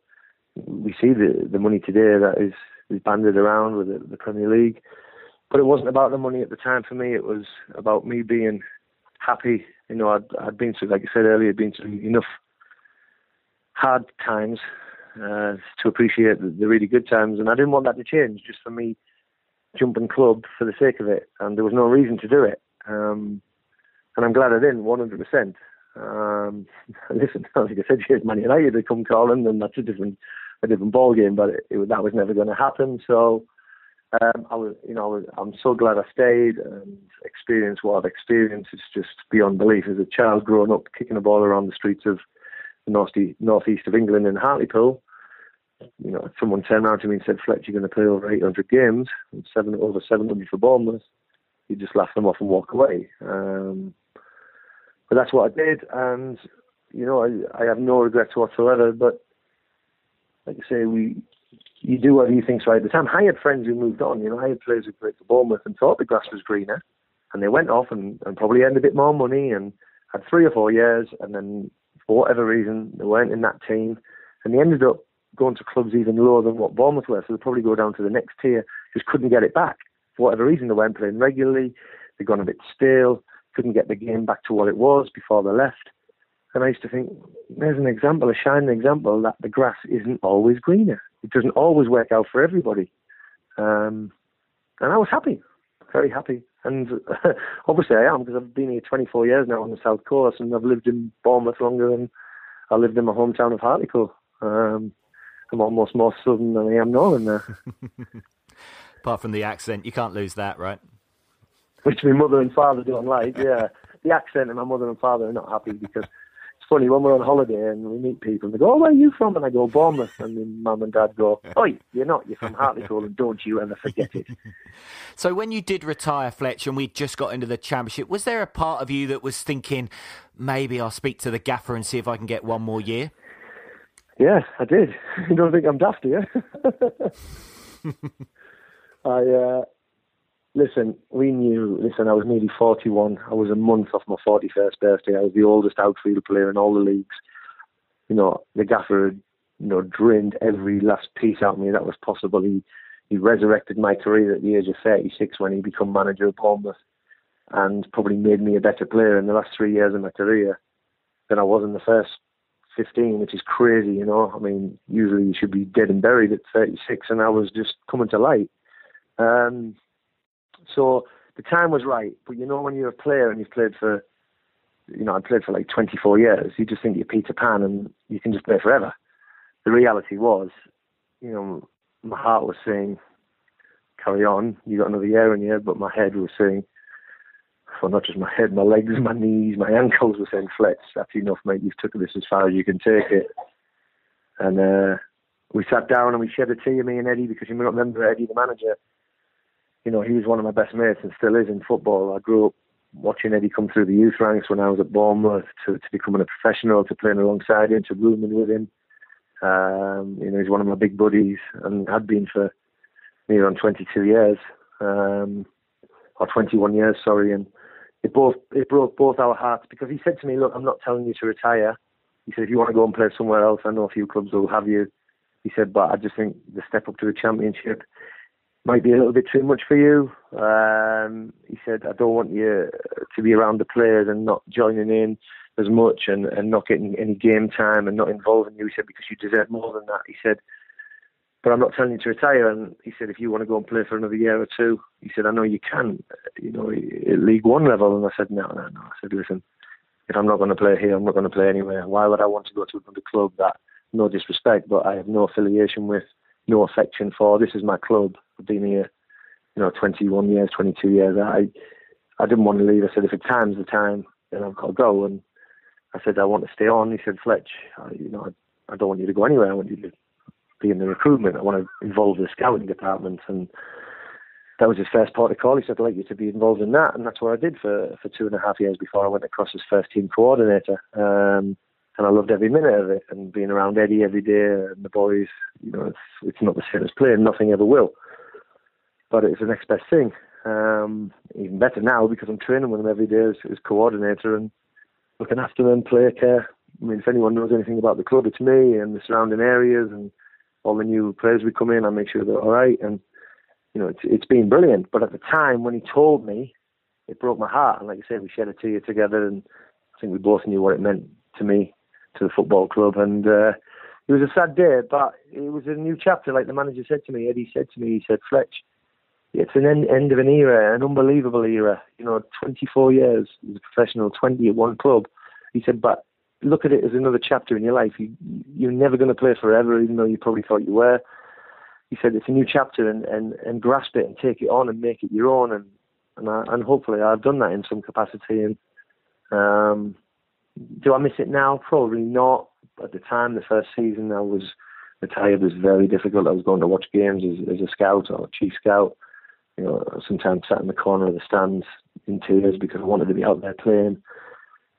we see the the money today that is is banded around with the, the Premier League. But it wasn't about the money at the time for me. It was about me being happy. You know, I'd, I'd been through, like I said earlier, been through enough hard times uh, to appreciate the, the really good times, and I didn't want that to change. Just for me, jumping club for the sake of it, and there was no reason to do it. Um, and I'm glad I didn't, 100%. Um, <laughs> listen, <laughs> like I said, here's Man United to come calling, and that's a different a different ball game, but it, it, that was never going to happen. So um, I was, you know, I'm so glad I stayed and experienced what I've experienced. It's just beyond belief. As a child growing up, kicking a ball around the streets of the northeast, northeast of England in Hartlepool, you know, someone turned around to me and said, "Fletch, you're going to play over 800 games, and seven over 700 for Bournemouth." You just laugh them off and walk away. Um, but that's what I did, and you know, I, I have no regrets whatsoever. But like I say, we you do what you think's right at the time. I had friends who moved on. You know, I had players who played for Bournemouth and thought the grass was greener, and they went off and, and probably earned a bit more money and had three or four years, and then for whatever reason they weren't in that team, and they ended up going to clubs even lower than what Bournemouth were. So they probably go down to the next tier. Just couldn't get it back for whatever reason. They weren't playing regularly. They'd gone a bit stale. Couldn't get the game back to what it was before they left. And I used to think, there's an example, a shining example that the grass isn't always greener. It doesn't always work out for everybody. Um, and I was happy, very happy. And <laughs> obviously I am because I've been here 24 years now on the South Coast and I've lived in Bournemouth longer than I lived in my hometown of Hartlepool. Um, I'm almost more southern than I am northern there. <laughs> Apart from the accent, you can't lose that, right? which my mother and father don't like. Yeah, the accent and my mother and father are not happy because funny when we're on holiday and we meet people and they go, "Oh, where are you from?" and I go, "Bournemouth," and then mum and dad go, <laughs> "Oh, you're not. You're from Hartlepool, and don't you ever forget it." <laughs> So when you did retire, Fletch, and we just got into the championship, was there a part of you that was thinking, maybe I'll speak to the gaffer and see if I can get one more year? Yeah, I did. <laughs> You don't think I'm daft, do you? I uh, listen. We knew. Listen, I was nearly 41. I was a month off my 41st birthday. I was the oldest outfield player in all the leagues. You know, the gaffer had, you know, drained every last piece out of me that was possible. He he resurrected my career at the age of 36 when he became manager of Bournemouth, and probably made me a better player in the last three years of my career than I was in the first 15, which is crazy, you know. I mean, usually you should be dead and buried at 36, and I was just coming to light. Um, so the time was right, but you know, when you're a player and you've played for, you know, I played for like 24 years, you just think you're Peter Pan and you can just play forever. The reality was, you know, my heart was saying, carry on, you got another year in you, but my head was saying, well, not just my head, my legs, my knees, my ankles were saying, Fletch, that's enough, mate. You've took this as far as you can take it. And uh, we sat down and we shared a tea, me and Eddie, because you not remember Eddie, the manager. You know, he was one of my best mates and still is in football. I grew up watching Eddie come through the youth ranks when I was at Bournemouth to, to becoming a professional, to playing alongside him, to rooming with him. Um, you know, he's one of my big buddies and had been for near on 22 years, um, or 21 years, sorry. And it both it broke both our hearts because he said to me, "Look, I'm not telling you to retire." He said, "If you want to go and play somewhere else, I know a few clubs will have you." He said, "But I just think the step up to a championship might be a little bit too much for you." Um, he said, "I don't want you to be around the players and not joining in as much and, and not getting any game time and not involving you." He said, "Because you deserve more than that." He said, but I'm not telling you to retire. And he said, if you want to go and play for another year or two, he said, I know you can, you know, at League One level. And I said, no, no, no. I said, listen, if I'm not going to play here, I'm not going to play anywhere. Why would I want to go to another club that, no disrespect, but I have no affiliation with, no affection for? This is my club. I've been here, you know, 21 years, 22 years. I, I didn't want to leave. I said, if it's time's the time, then I've got to go. And I said, I want to stay on. He said, Fletch, I, you know, I, I don't want you to go anywhere. I want you to be in the recruitment. I want to involve the scouting department, and that was his first part of call. He said, "I'd like you to be involved in that," and that's what I did for for two and a half years before I went across as first team coordinator. Um, and I loved every minute of it, and being around Eddie every day and the boys. You know, it's it's not the same as playing. Nothing ever will. But it's the next best thing. Um, even better now because I'm training with them every day as, as coordinator and looking after them, player care. I mean, if anyone knows anything about the club, it's me and the surrounding areas and all the new players we come in, I make sure they're all right. And you know, it's it's been brilliant. But at the time when he told me, it broke my heart. And like I said, we shared a tea together, and I think we both knew what it meant to me, to the football club. And uh, it was a sad day, but it was a new chapter. Like the manager said to me, Eddie said to me, he said, Fletch, it's an end, end of an era, an unbelievable era. You know, 24 years as a professional, 20 at one club. He said, but look at it as another chapter in your life. You, you're never going to play forever, even though you probably thought you were. He said it's a new chapter, and, and, and grasp it and take it on and make it your own. And and, I, and hopefully I've done that in some capacity. And um, do I miss it now? Probably not. At the time, the first season, I was retired it was very difficult. I was going to watch games as, as a scout or a chief scout. You know, sometimes sat in the corner of the stands in tears because I wanted to be out there playing.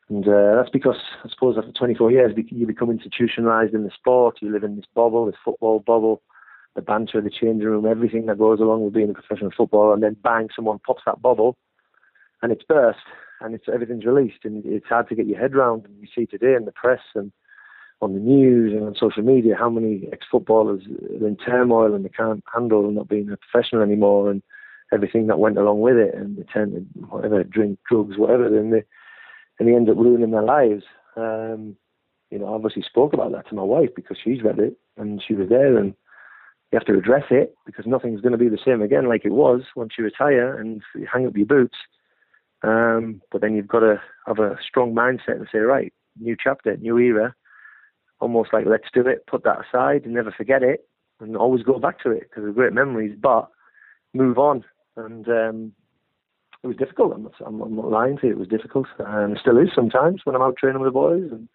And uh, that's because, I suppose, after 24 years, you become institutionalized in the sport. You live in this bubble, this football bubble, the banter, the changing room, everything that goes along with being a professional footballer. And then bang, someone pops that bubble and it's burst and it's everything's released. And it's hard to get your head around. And you see today in the press and on the news and on social media how many ex-footballers are in turmoil and they can't handle not being a professional anymore and everything that went along with it and they turn to whatever, drink, drugs, whatever. Then they and they end up ruining their lives. Um, you know, I obviously spoke about that to my wife because she's read it and she was there, and you have to address it because nothing's going to be the same again like it was once you retire and you hang up your boots. Um, but then you've got to have a strong mindset and say, right, new chapter, new era, almost like let's do it, put that aside and never forget it, and always go back to it because they're great memories, but move on. And um, it was difficult. I'm not, I'm not lying to you. It was difficult, and it still is sometimes when I'm out training with the boys and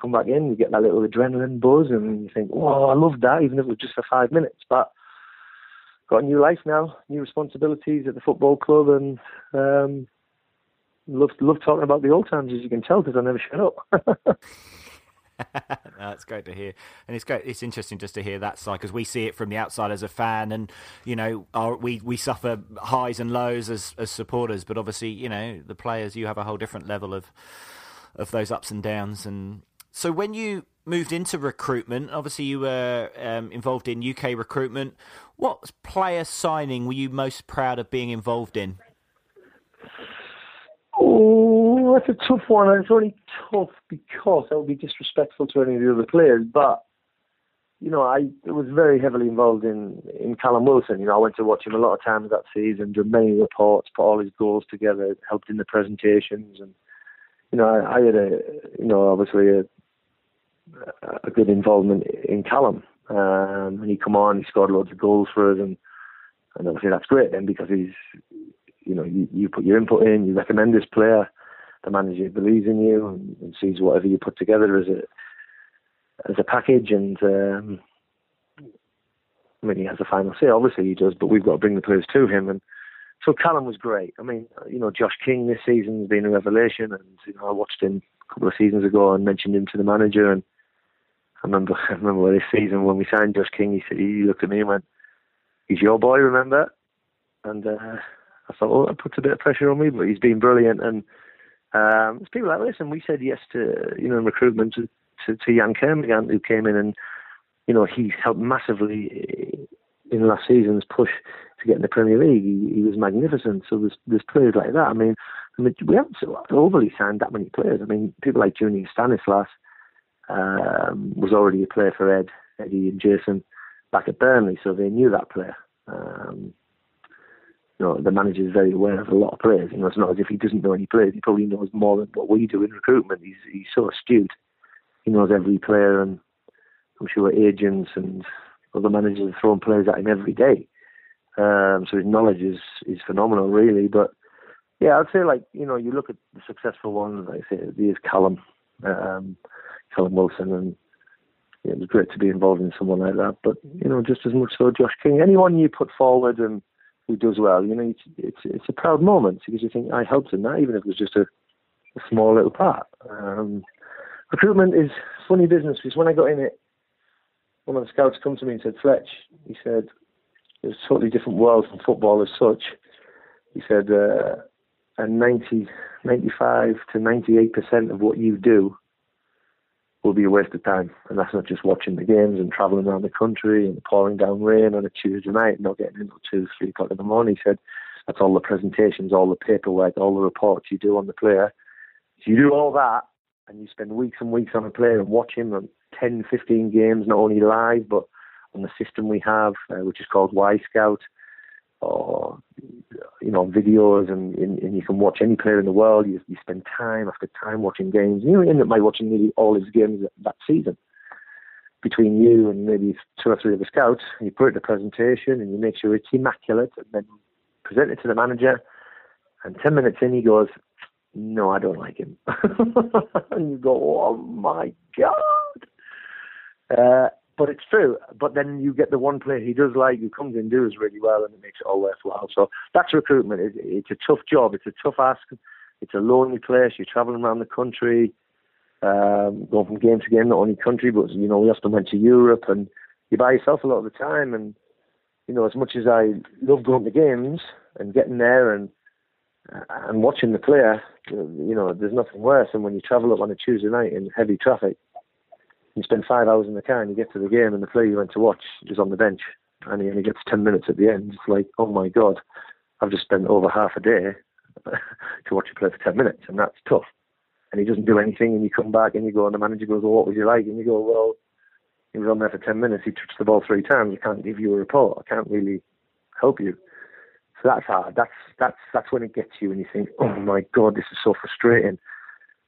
come back in. You get that little adrenaline buzz, and you think, "Oh, I loved that," even if it was just for five minutes. But got a new life now, new responsibilities at the football club, and um, love love talking about the old times, as you can tell, because I never shut up. <laughs> <laughs> That's great to hear, and it's great. It's interesting just to hear that side because we see it from the outside as a fan, and you know, our, we we suffer highs and lows as as supporters, but obviously, you know, the players, you have a whole different level of of those ups and downs. And so, when you moved into recruitment, obviously, you were um, involved in UK recruitment. What player signing were you most proud of being involved in? Oh, that's a tough one. And it's only tough because that would be disrespectful to any of the other players. But you know, I was very heavily involved in in Callum Wilson. You know, I went to watch him a lot of times that season, did many reports, put all his goals together, helped in the presentations, and you know, I, I had a you know obviously a a good involvement in Callum. Um, and he come on, he scored loads of goals for us, and and obviously that's great then because he's you know, you, you put your input in, you recommend this player, the manager believes in you and, and sees whatever you put together as a as a package, and um, I mean he has the final say. Obviously he does, but we've got to bring the players to him. And so Callum was great. I mean, you know, Josh King this season has been a revelation, and you know I watched him a couple of seasons ago and mentioned him to the manager, and I remember <laughs> I remember this season when we signed Josh King, he said he looked at me and went, "He's your boy, remember?" And uh, I thought, well, that puts a bit of pressure on me, but he's been brilliant. And um, there's people like this, and we said yes to, you know, recruitment to, to, to Yann Kermorgant, who came in and, you know, he helped massively in last season's push to get in the Premier League. He, he was magnificent. So there's, there's players like that. I mean, I mean, we haven't overly signed that many players. I mean, people like Junior Stanislas um, was already a player for Ed, Eddie and Jason back at Burnley, so they knew that player. Um, you know, the manager is very aware of a lot of players. You know, it's not as if he doesn't know any players. He probably knows more than what we do in recruitment. He's he's so astute. He knows every player, and I'm sure agents and other managers are throwing players at him every day. Um, so his knowledge is is phenomenal, really. But yeah, I'd say like you know, you look at the successful ones. Like I say, there's Callum, um, Callum Wilson, and yeah, it was great to be involved in someone like that. But you know, just as much so Josh King. Anyone you put forward and who does well. You know, it's it's, it's a proud moment because you think I helped in that, even if it was just a, a small little part. Um, recruitment is funny business because when I got in it, one of the scouts come to me and said, Fletch, he said, it's a totally different world from football as such. He said, uh, and 90, 95 to 98% of what you do will be a waste of time. And that's not just watching the games and travelling around the country and pouring down rain on a Tuesday night and not getting in until two, three o'clock in the morning. He said that's all the presentations, all the paperwork, all the reports you do on the player. So you do all that and you spend weeks and weeks on a player and watch him on 10, 15 games, not only live, but on the system we have, uh, which is called Y Scout or you know videos and, and, and, you can watch any player in the world. You, you spend time after time watching games. You end up by watching nearly all his games that, that season between you and maybe two or three of the scouts. You put it in a presentation and you make sure it's immaculate and then present it to the manager. And ten minutes in, he goes, "No, I don't like him." <laughs> and you go, "Oh my god!" Uh, but it's true. But then you get the one player he does like, who comes in, does really well, and it makes it all worthwhile. So that's recruitment. It, it's a tough job. It's a tough ask. It's a lonely place. You're traveling around the country, um, going from game to game, not only country, but you know we often went to Europe, and you're by yourself a lot of the time. And you know, as much as I love going to games and getting there and and watching the player, you know, there's nothing worse than when you travel up on a Tuesday night in heavy traffic you spend five hours in the car and you get to the game and the player you went to watch is on the bench and he only gets 10 minutes at the end. It's like, oh my God, I've just spent over half a day <laughs> to watch you play for 10 minutes and that's tough. And he doesn't do anything and you come back and you go and the manager goes, well, what was you like? And you go, well, he was on there for 10 minutes. He touched the ball three times. I can't give you a report. I can't really help you. So that's hard. That's, that's, that's when it gets you and you think, oh my God, this is so frustrating.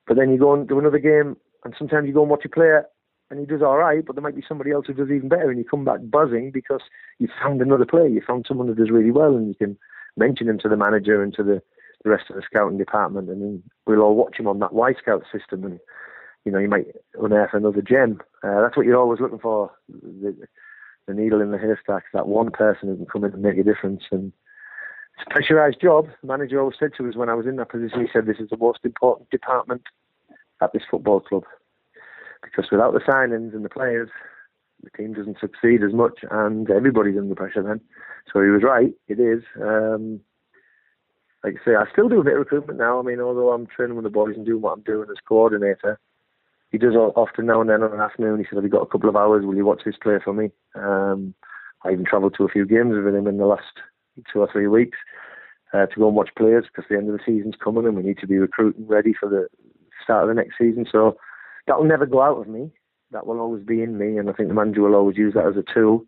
But then you go and do another game and sometimes you go and watch a player and he does all right, but there might be somebody else who does even better, and you come back buzzing because you found another player, you found someone who does really well, and you can mention him to the manager and to the the rest of the scouting department, and we'll all watch him on that Wyscout system, and you know, you might unearth another gem. Uh, that's what you're always looking for. The, the needle in the haystack, that one person who can come in and make a difference. And it's a pressurised job. The manager always said to us when I was in that position, he said, this is the most important department at this football club. Because without the signings and the players, the team doesn't succeed as much and everybody's under pressure then. So he was right, it is. Um, like I say, I still do a bit of recruitment now. I mean, although I'm training with the boys and doing what I'm doing as coordinator, he does often now and then on an afternoon. He said, "Have you got a couple of hours? Will you watch this play for me?" Um, I even travelled to a few games with him in the last two or three weeks uh, to go and watch players because the end of the season's coming and we need to be recruiting ready for the start of the next season. So that will never go out of me. That will always be in me, and I think the manager will always use that as a tool.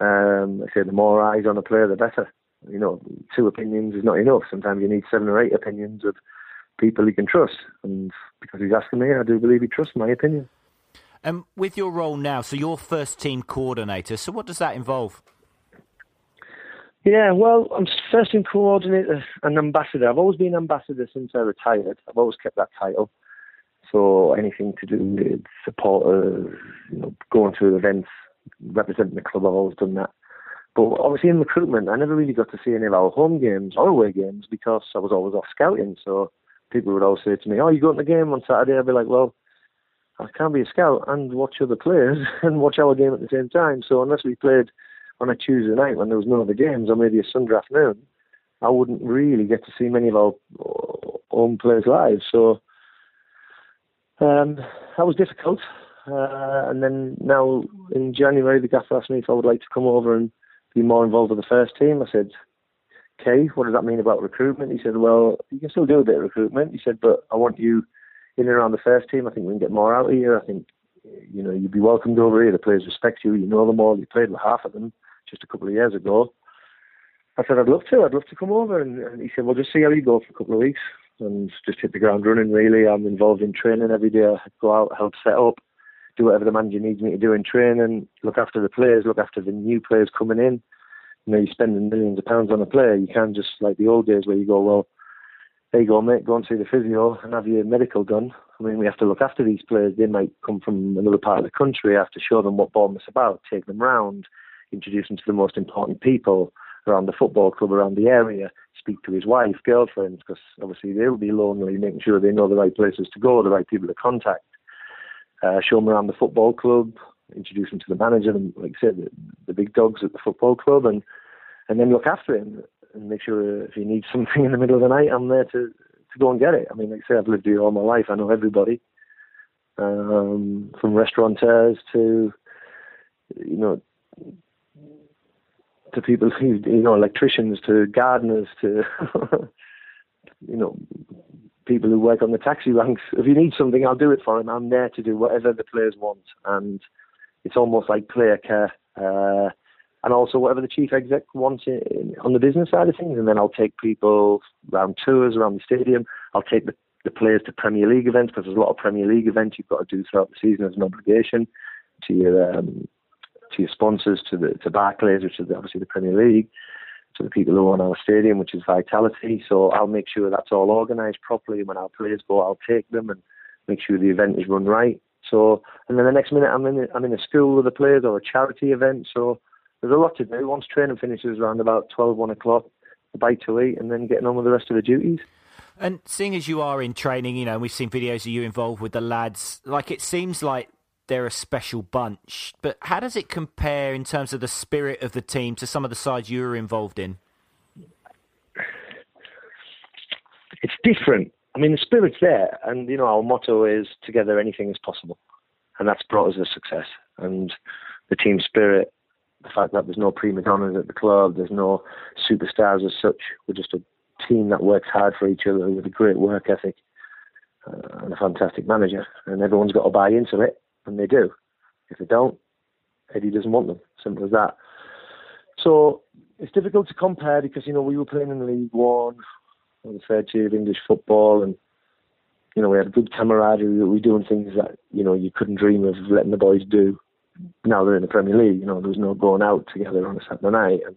Um, I say the more eyes on a player, the better. You know, two opinions is not enough. Sometimes you need seven or eight opinions of people he can trust. And because he's asking me, I do believe he trusts my opinion. And with your role now, so you're first team coordinator. So what does that involve? Yeah, well, I'm first team coordinator and ambassador. I've always been ambassador since I retired. I've always kept that title. So anything to do with supporters, you know, going to events, representing the club, I've always done that. But obviously in recruitment, I never really got to see any of our home games or away games because I was always off scouting. So people would always say to me, "Oh, you going to the game on Saturday?" I'd be like, "Well, I can't be a scout and watch other players <laughs> and watch our game at the same time. So unless we played on a Tuesday night when there was none of the games, or maybe a Sunday afternoon, I wouldn't really get to see many of our uh, own players live. So um, that was difficult. Uh, and then now in January, the gaffer asked me if I would like to come over and be more involved with the first team. I said, okay, what does that mean about recruitment? He said, well, you can still do a bit of recruitment. He said, but I want you in and around the first team. I think we can get more out of you. I think, you know, you'd be welcomed over here. The players respect you. You know them all. You played with half of them just a couple of years ago. I said, I'd love to. I'd love to come over. And, and he said, well, just see how you go for a couple of weeks and just hit the ground running, really. I'm involved in training every day. I go out, help set up, do whatever the manager needs me to do in training, look after the players, look after the new players coming in you know, you're spending millions of pounds on a player. You can't just like the old days where you go, well, there you go, mate, go and see the physio and have your medical done. I mean, we have to look after these players. They might come from another part of the country. I have to show them what Bournemouth's about, take them round, introduce them to the most important people around the football club, around the area, speak to his wife, girlfriends, because obviously they'll be lonely, making sure they know the right places to go, the right people to contact. Uh, show him around the football club, introduce him to the manager and, like I said, the, the big dogs at the football club, and and then look after him and make sure if he needs <laughs> something in the middle of the night, I'm there to to go and get it. I mean, like I say, I've lived here all my life. I know everybody, um, from restaurateurs to you know to people who <laughs> you know electricians to gardeners to <laughs> you know people who work on the taxi ranks. If you need something, I'll do it for him. I'm there to do whatever the players want, and it's almost like player care. Uh, and also whatever the chief exec wants in, on the business side of things. And then I'll take people around tours around the stadium. I'll take the, the players to Premier League events because there's a lot of Premier League events you've got to do throughout the season as an obligation to your um, to your sponsors, to the to Barclays, which is obviously the Premier League, to the people who own our stadium, which is Vitality. So I'll make sure that's all organised properly. When our players go, I'll take them and make sure the event is run right. So, and then the next minute I'm in I'm in a school with the players or a charity event. So there's a lot to do. Once training finishes around about 12, 1 o'clock, a bite to eat, and then getting on with the rest of the duties. And seeing as you are in training, you know, we've seen videos of you involved with the lads. Like it seems like they're a special bunch. But how does it compare in terms of the spirit of the team to some of the sides you were involved in? It's different. I mean, the spirit's there, and you know, our motto is "Together, anything is possible," and that's brought us a success. And the team spirit, the fact that there's no prima donnas at the club, there's no superstars as such. We're just a team that works hard for each other with a great work ethic uh, and a fantastic manager, and everyone's got to buy into it, and they do. If they don't, Eddie doesn't want them. Simple as that. So it's difficult to compare because you know we were playing in League One, on the third tier of English football, and you know we had good camaraderie. We were doing things that you know you couldn't dream of letting the boys do. Now they're in the Premier League. You know there was no going out together on a Saturday night, and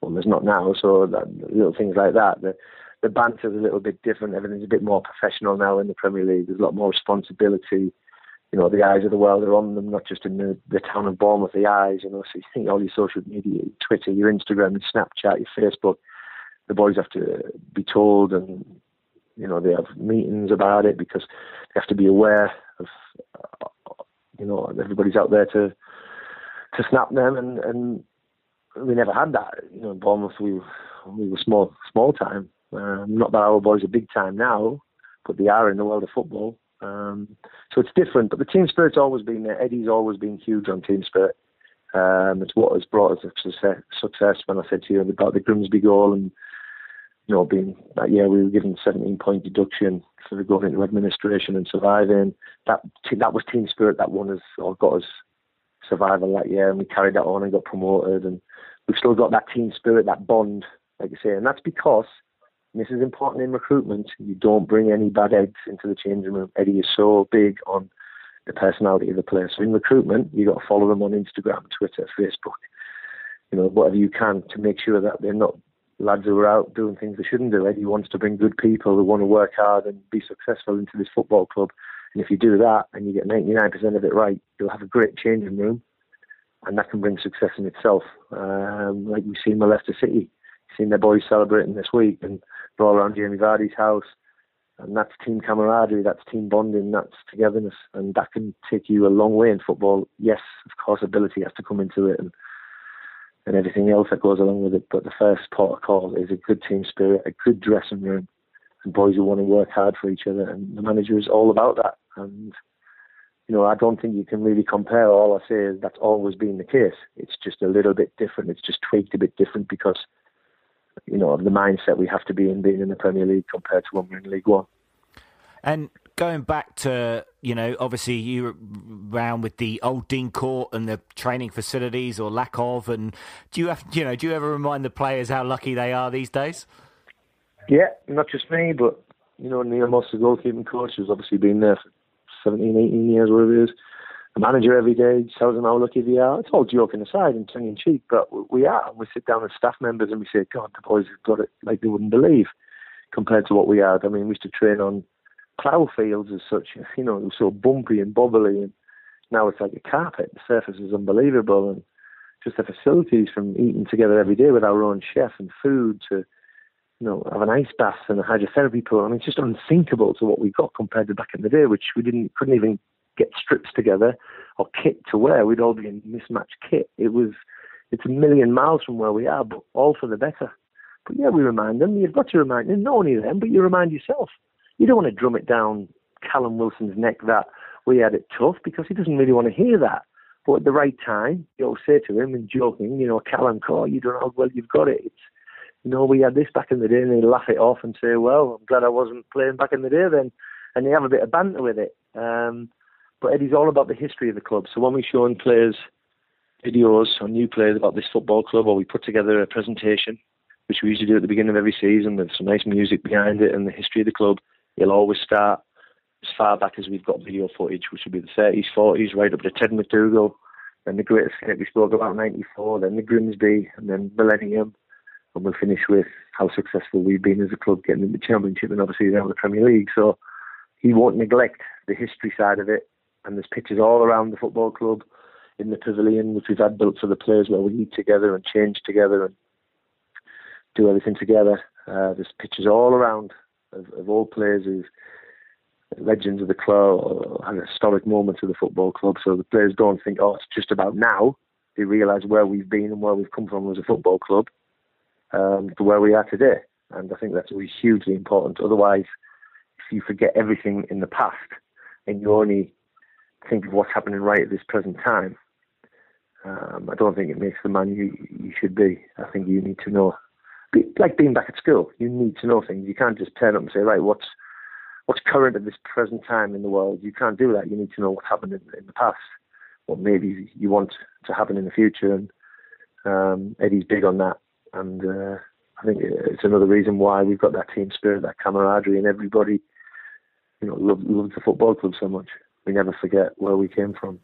well, there's not now. So that, little things like that, the the banter's a little bit different. Everything's a bit more professional now in the Premier League. There's a lot more responsibility. You know, the eyes of the world are on them, not just in the, the town of Bournemouth, the eyes, you know, so you think all your social media, your Twitter, your Instagram, your Snapchat, your Facebook, the boys have to be told and, you know, they have meetings about it because they have to be aware of, you know, everybody's out there to to snap them and, and we never had that. You know, in Bournemouth we we were small small time. Um, not that our boys are big time now, but they are in the world of football. Um, so it's different. But the team spirit's always been there. Eddie's always been huge on team spirit. Um, it's what has brought us success. When I said to you about the Grimsby goal and you know being that year we were given 17 point deduction for going into administration and surviving. That that was team spirit that won us or got us survival that year, and we carried that on and got promoted. And we've still got that team spirit, that bond, like you say, and that's because this is important in recruitment. You don't bring any bad eggs into the changing room. Eddie is so big on the personality of the player. So in recruitment, you got to follow them on Instagram, Twitter, Facebook, you know, whatever you can to make sure that they're not lads who are out doing things they shouldn't do. Eddie wants to bring good people who want to work hard and be successful into this football club. And if you do that and you get 99% of it right, you'll have a great changing room, and that can bring success in itself. Um, like we've seen with Leicester City, seen their boys celebrating this week, and all around Jamie Vardy's house, and that's team camaraderie, that's team bonding, that's togetherness, and that can take you a long way in football. Yes, of course, ability has to come into it, and and everything else that goes along with it. But the first part of call is a good team spirit, a good dressing room, and boys who want to work hard for each other. And the manager is all about that. And you know, I don't think you can really compare. All I say is that's always been the case. It's just a little bit different. It's just tweaked a bit different because you know of the mindset we have to be in being in the Premier League compared to when we're in League One. And going back to you know, obviously you were around with the old Dean Court and the training facilities or lack of, and do you have you know do you ever remind the players how lucky they are these days? Yeah, not just me, but you know, Neil Moss, the goalkeeping coach, who's obviously been there for 17, 18 years, whatever it is. Manager every day tells them how lucky they are. It's all joking aside and tongue in cheek, but we are. We sit down as staff members and we say, God, the boys have got it like they wouldn't believe compared to what we had. I mean, we used to train on plough fields as such, <laughs> you know, it was so bumpy and bubbly, and now it's like a carpet. The surface is unbelievable, and just the facilities from eating together every day with our own chef and food to you know, have an ice bath and a hydrotherapy pool. I mean, it's just unthinkable to what we got compared to back in the day, which we didn't couldn't even get strips together or kit to wear. We'd all be in mismatched kit. It was it's a million miles from where we are, but all for the better. But yeah, we remind them. You've got to remind them, not only them, but you remind yourself. You don't want to drum it down Callum Wilson's neck that we had it tough because he doesn't really want to hear that. But at the right time, you'll say to him and joking, you know, Callum, Core, you don't know how well you've got it. It's you know, we had this back in the day, and they laugh it off and say, well, I'm glad I wasn't playing back in the day then. And they have a bit of banter with it. Um, but Eddie's all about the history of the club. So when we're showing players videos on new players about this football club, or we put together a presentation, which we usually do at the beginning of every season with some nice music behind it and the history of the club, it'll always start as far back as we've got video footage, which would be the 30s, 40s, right up to Ted MacDougall, then the Great Escape we spoke about 94, then the Grimsby, and then Millennium, and we'll finish with how successful we've been as a club getting in the Championship and obviously now the Premier League. So he won't neglect the history side of it, and there's pitches all around the football club in the pavilion, which we've had built for the players where we eat together and change together and do everything together. Uh, there's pitches all around of, of all players who've legends of the club or historic moments of the football club. So the players don't think, oh, it's just about now. They realise where we've been and where we've come from as a football club um, to where we are today. And I think that's really hugely important. Otherwise, if you forget everything in the past and you only think of what's happening right at this present time, um, I don't think it makes the man you, you should be. I think you need to know, be, like being back at school, you need to know things. You can't just turn up and say, right, what's what's current at this present time in the world. You can't do that. You need to know what happened in, in the past, what maybe you want to happen in the future. And um, Eddie's big on that and uh, I think it's another reason why we've got that team spirit, that camaraderie, and everybody, you know, loves love the football club so much. We never forget where we came from.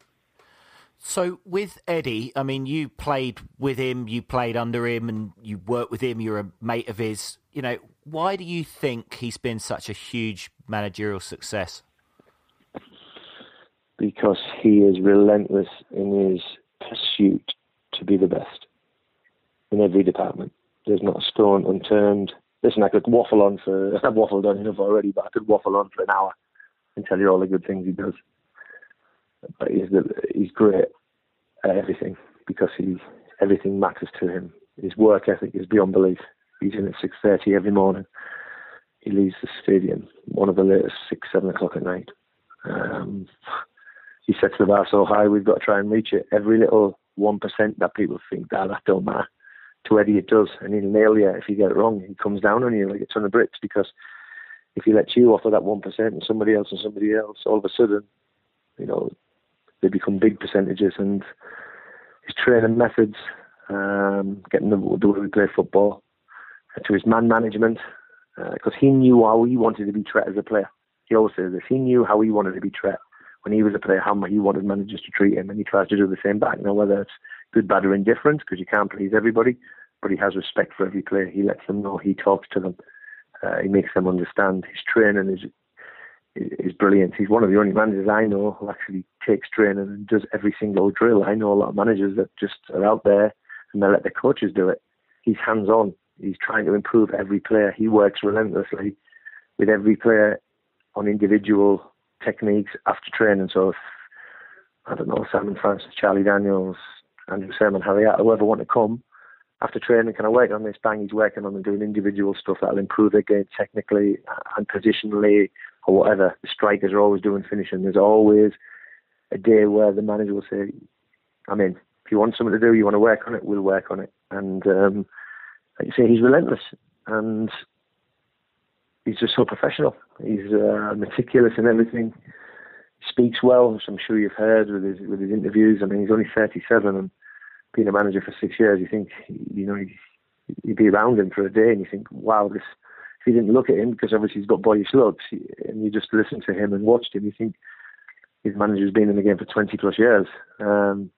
So with Eddie, I mean, you played with him, you played under him, and you worked with him. You're a mate of his. You know, why do you think he's been such a huge managerial success? Because he is relentless in his pursuit to be the best in every department. There's not a stone unturned. Listen, I could waffle on for <laughs> I've waffled on enough already, but I could waffle on for an hour and tell you all the good things he does. But he's the, he's great at everything because he's everything matters to him. His work ethic is beyond belief. He's in at six thirty every morning. He leaves the stadium one of the latest six seven o'clock at night. Um, he sets the bar so high we've got to try and reach it. Every little one percent that people think that that don't matter. To Eddie it does, and he'll nail you if you get it wrong. He comes down on you like a ton of bricks because if he lets you off of that one percent and somebody else and somebody else, all of a sudden, you know, they become big percentages. And his training methods, um, getting the, the way we play football, to his man management, because uh, he knew how he wanted to be treated as a player. He always says this. He knew how he wanted to be treated when he was a player, how he wanted managers to treat him, and he tries to do the same back. Now, whether it's good, bad, or indifferent, because you can't please everybody, but he has respect for every player. He lets them know. He talks to them. Uh, he makes them understand. His training is is brilliant. He's one of the only managers I know who actually takes training and does every single drill. I know a lot of managers that just are out there and they let their coaches do it. He's hands on. He's trying to improve every player. He works relentlessly with every player on individual techniques after training. So if, I don't know, Simon Francis, Charlie Daniels, Andrew Surman, Harry, whoever want to come after training, can I work on this? Bang, he's working on and doing individual stuff that'll improve their game technically and positionally or whatever. The strikers are always doing finishing. There's always a day where the manager will say, I'm in. If you want something to do, you want to work on it, we'll work on it. And um, like you say, he's relentless. And he's just so professional. He's uh, meticulous in everything. He speaks well, which I'm sure you've heard with his with his interviews. I mean, he's only 37 and being a manager for six years. You think, you know, you'd be around him for a day, and you think, wow, this. If you didn't look at him, because obviously he's got boyish looks, and you just listen to him and watched him, you think his manager's been in the game for 20 plus years. Um,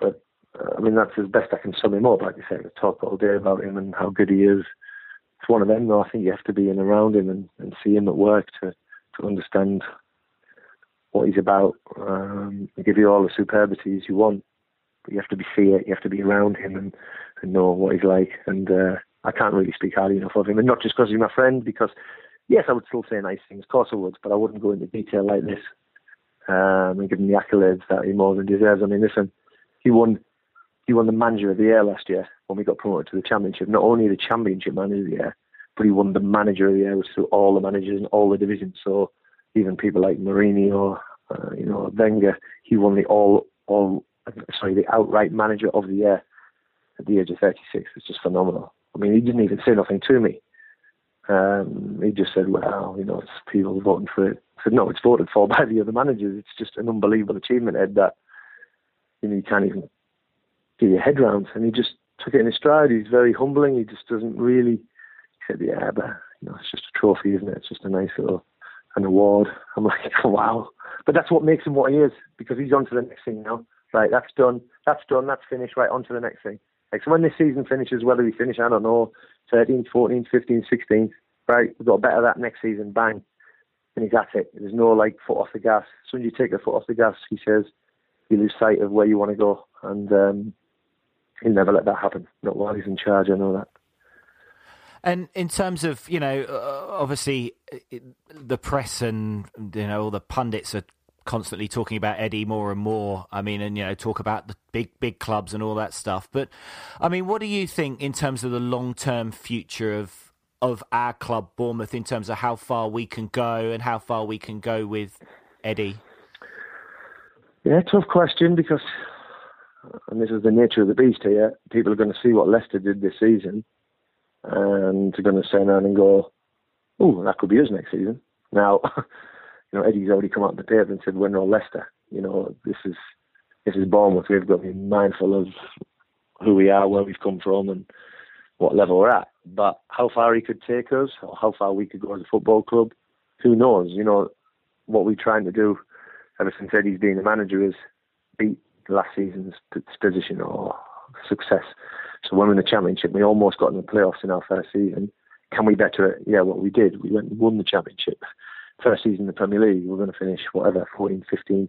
but uh, I mean, that's as best I can sum him up. Like I said, talk all day about him and how good he is it's one of them though. I think you have to be in around him and, and see him at work to to understand what he's about. Um, give you all the superbities you want, but you have to be see it. You have to be around him and, and know what he's like. And uh, I can't really speak highly enough of him, and not just because he's my friend. Because yes, I would still say nice things, of course I would, but I wouldn't go into detail like this um, and give him the accolades that he more than deserves. I mean, listen, he won he won the manager of the year last year when we got promoted to the championship. Not only the championship manager of the year, but he won the manager of the year, which through all the managers in all the divisions. So even people like Mourinho, uh, you know, Wenger, he won the all all sorry the outright manager of the year at the age of 36. It's just phenomenal. I mean, he didn't even say nothing to me. Um, he just said, "Well, you know, it's people voting for it." I said, "No, it's voted for <laughs> by the other managers. It's just an unbelievable achievement, Ed. That you know you can't even get your head round. And he just took it in his stride. He's very humbling. He just doesn't really. He said, "Yeah, but you know, it's just a trophy, isn't it? It's just a nice little an award." I'm like, <laughs> "Wow!" But that's what makes him what he is because he's on to the next thing now. Right, that's done. That's done. That's finished. Right, on to the next thing. Like, so when this season finishes, whether we finish, I don't know, 13th, 14th, 15th, 16th, right, we've got better that next season, bang. And he's at it. There's no, like, foot off the gas. As soon as you take the foot off the gas, he says, you lose sight of where you want to go. And um, he'll never let that happen. Not while he's in charge. I know that. And in terms of you know, uh, obviously, the press and you know all the pundits are constantly talking about Eddie more and more. I mean, and you know, talk about the big big clubs and all that stuff. But I mean, what do you think in terms of the long term future of of our club, Bournemouth, in terms of how far we can go and how far we can go with Eddie? Yeah, tough question because and this is the nature of the beast here, people are going to see what Leicester did this season and they're going to turn around and go, oh, that could be us next season. Now, <laughs> you know, Eddie's already come out on the paper and said, we're not Leicester. You know, this is this is Bournemouth. We've got to be mindful of who we are, where we've come from, and what level we're at. But how far he could take us, or how far we could go as a football club, who knows? You know, what we're trying to do ever since Eddie's been the manager is beat last season's position or success. So when we're in the championship, we almost got in the playoffs in our first season. Can we better it? Yeah, what well, we did. We went and won the championship. First season in the Premier League, we're going to finish whatever, 14, 15.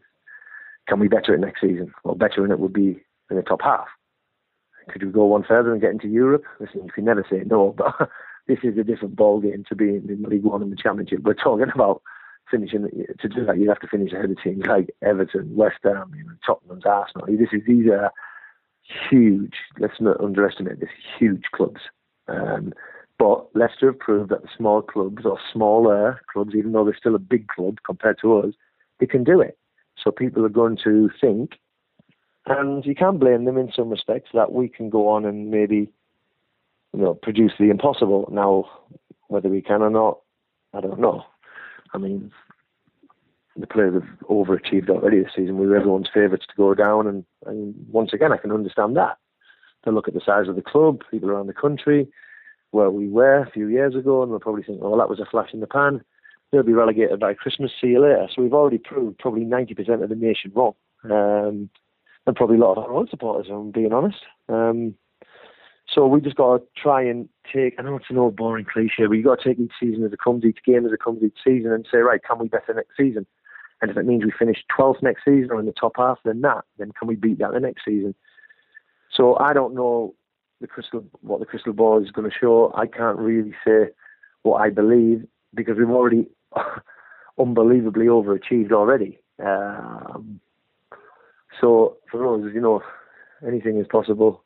Can we better it next season? Well, bettering it would be in the top half. Could we go one further and get into Europe? Listen, you can never say no, <laughs> but this is a different ball game to being in League One and the Championship. We're talking about finishing to do that. You'd have to finish ahead of teams like Everton, West Ham, you know, Tottenham's Arsenal. This is these are huge. Let's not underestimate this. Huge clubs. Um, but Leicester have proved that the small clubs or smaller clubs, even though they're still a big club compared to us, they can do it. So people are going to think, and you can't blame them in some respects that we can go on and maybe, you know, produce the impossible. Now, whether we can or not, I don't know. I mean, the players have overachieved already this season. We were everyone's favourites to go down, and, and once again, I can understand that. They look at the size of the club, people around the country, where we were a few years ago, and they'll probably think, "Oh, that was a flash in the pan." They'll be relegated by Christmas. See you later. So we've already proved probably 90% of the nation wrong, um, and probably a lot of our own supporters. I'm being honest. Um, so we just got to try and take. I know it's an old boring cliche, but you got to take each season as it comes, each game as it comes, each season, and say, right, can we better next season? And if it means we finish 12th next season or in the top half, then that, then can we beat that the next season? So I don't know the crystal what the crystal ball is going to show. I can't really say what I believe because we've already <laughs> unbelievably overachieved already. Um, so for us, you know, anything is possible.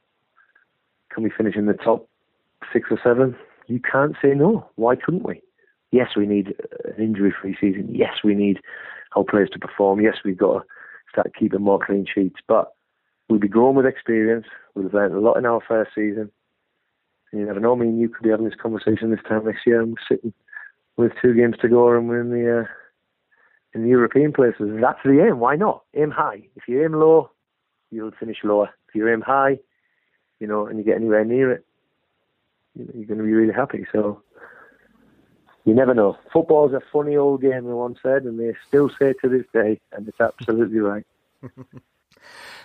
Can we finish in the top six or seven? You can't say no. Why couldn't we? Yes, we need an injury-free season. Yes, we need our players to perform. Yes, we've got to start keeping more clean sheets, but we'll be growing with experience. We'll have learned a lot in our first season. And you never know. me mean, you could be having this conversation this time next year, and we're sitting with two games to go, and we're in the uh, in the European places. That's the aim. Why not? Aim high. If you aim low, you'll finish lower. If you aim high, you know, and you get anywhere near it, you're going to be really happy. So you never know. Football's a funny old game, they said, and they still say to this day, and it's absolutely right. <laughs>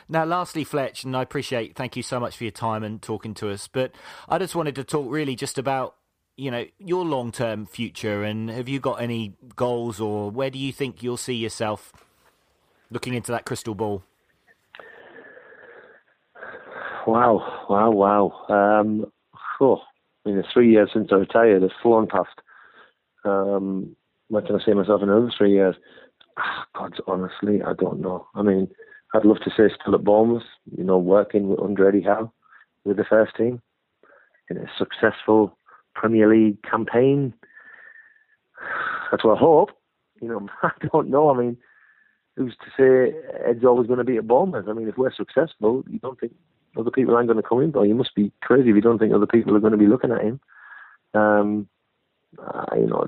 now, lastly, Fletch, and I appreciate, thank you so much for your time and talking to us, but I just wanted to talk really just about, you know, your long term future, and have you got any goals, or where do you think you'll see yourself looking into that crystal ball? Wow, wow, wow. Um, oh, I mean, it's three years since I retired. It's flown past. Um, what can I say myself in another three years? Oh, God, honestly, I don't know. I mean, I'd love to say still at Bournemouth, you know, working with under Eddie Howe with the first team in a successful Premier League campaign. That's what I hope. You know, <laughs> I don't know. I mean, who's to say Ed's always going to be at Bournemouth? I mean, if we're successful, you don't think other people aren't going to come in? But you must be crazy if you don't think other people are going to be looking at him. Um, uh, you know,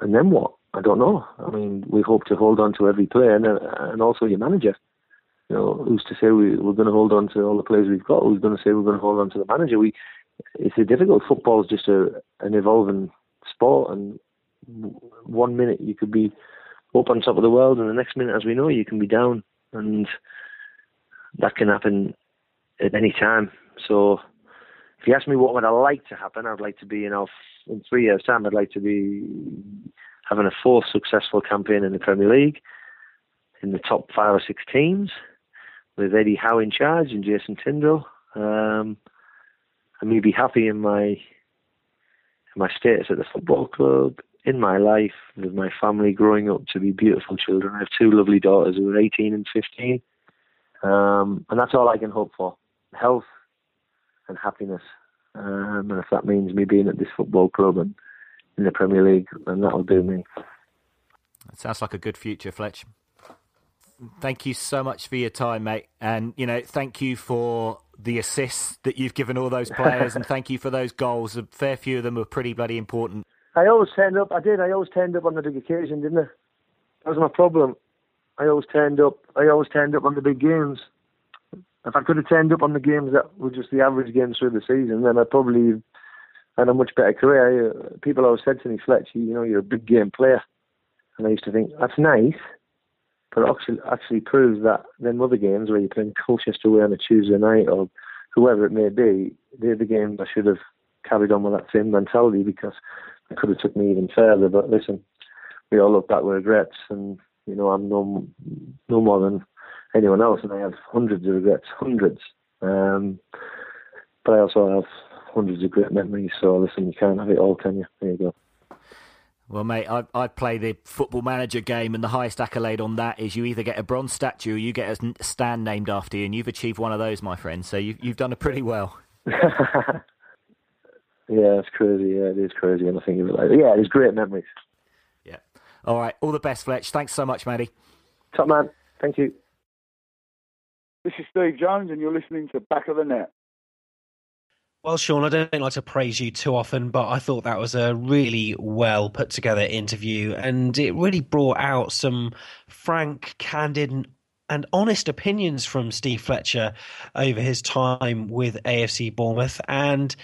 and then what? I don't know. I mean, we hope to hold on to every player and, uh, and also your manager. You know, who's to say we, we're going to hold on to all the players we've got? Who's going to say we're going to hold on to the manager? We, it's a difficult. Football is just a, an evolving sport, and one minute you could be up on top of the world, and the next minute, as we know, you can be down, and that can happen at any time. So, if you ask me what would I like to happen, I'd like to be in our in three years' time, I'd like to be having a fourth successful campaign in the Premier League, in the top five or six teams, with Eddie Howe in charge and Jason Tindall. Um, and me be happy in my in my status at the football club, in my life, with my family growing up to be beautiful children. I have two lovely daughters who are 18 and 15. Um, and that's all I can hope for health and happiness um, and if that means me being at this football club and in the Premier League, then that'll do me. That sounds like a good future, Fletch. Thank you so much for your time, mate. And, you know, thank you for the assists that you've given all those players and <laughs> thank you for those goals. A fair few of them were pretty bloody important. I always turned up. I did. I always turned up on the big occasion, didn't I? That was my problem. I always turned up. I always turned up on the big games if I could have turned up on the games that were just the average games through the season, then I'd probably had a much better career. Uh, people always said to me, Fletch, you know, you're a big game player. And I used to think, that's nice, but it actually actually proves that them other games where you're playing Colchester away on a Tuesday night or whoever it may be, they're the games I should have carried on with that same mentality because it could have took me even further. But listen, we all look back with regrets, and you know I'm no no more than anyone else, and I have hundreds of regrets, hundreds. Um, but I also have hundreds of great memories. So listen, you can't have it all, can you? There you go. Well, mate, I, I play the football manager game, and the highest accolade on that is you either get a bronze statue or you get a stand named after you, and you've achieved one of those, my friend. So you've, you've done it pretty well. <laughs> yeah, it's crazy. Yeah, it is crazy. And I think of it like, yeah, it's great memories. Yeah. All right. All the best, Fletch. Thanks so much, Matty. Top man. Thank you. This is Steve Jones, and you're listening to Back of the Net. Well, Sean, I don't like to praise you too often, but I thought that was a really well put together interview, and it really brought out some frank, candid, and honest opinions from Steve Fletcher over his time with AFC Bournemouth. And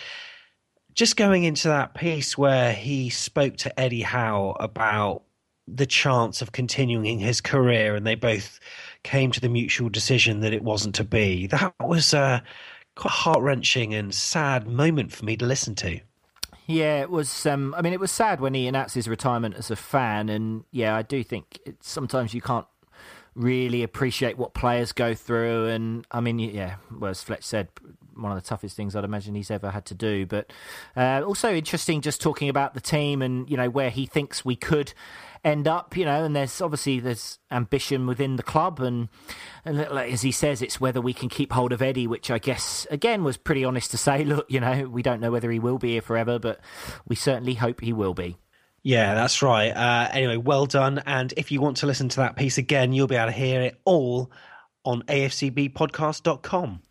just going into that piece where he spoke to Eddie Howe about the chance of continuing his career, and they both came to the mutual decision that it wasn't to be. That was uh, quite heart wrenching and sad moment for me to listen to. Yeah, it was. Um, I mean, it was sad when he announced his retirement as a fan, and yeah, I do think sometimes you can't really appreciate what players go through. And I mean, yeah, well, as Fletch said, one of the toughest things I'd imagine he's ever had to do. But uh, also interesting, just talking about the team and you know where he thinks we could end up, you know, and there's obviously there's ambition within the club, and, and as he says, it's whether we can keep hold of Eddie, which I guess again was pretty honest to say. <laughs> Look, you know, we don't know whether he will be here forever, but we certainly hope he will be. Yeah, that's right. Uh, anyway, well done. And if you want to listen to that piece again, you'll be able to hear it all on afcbpodcast.com.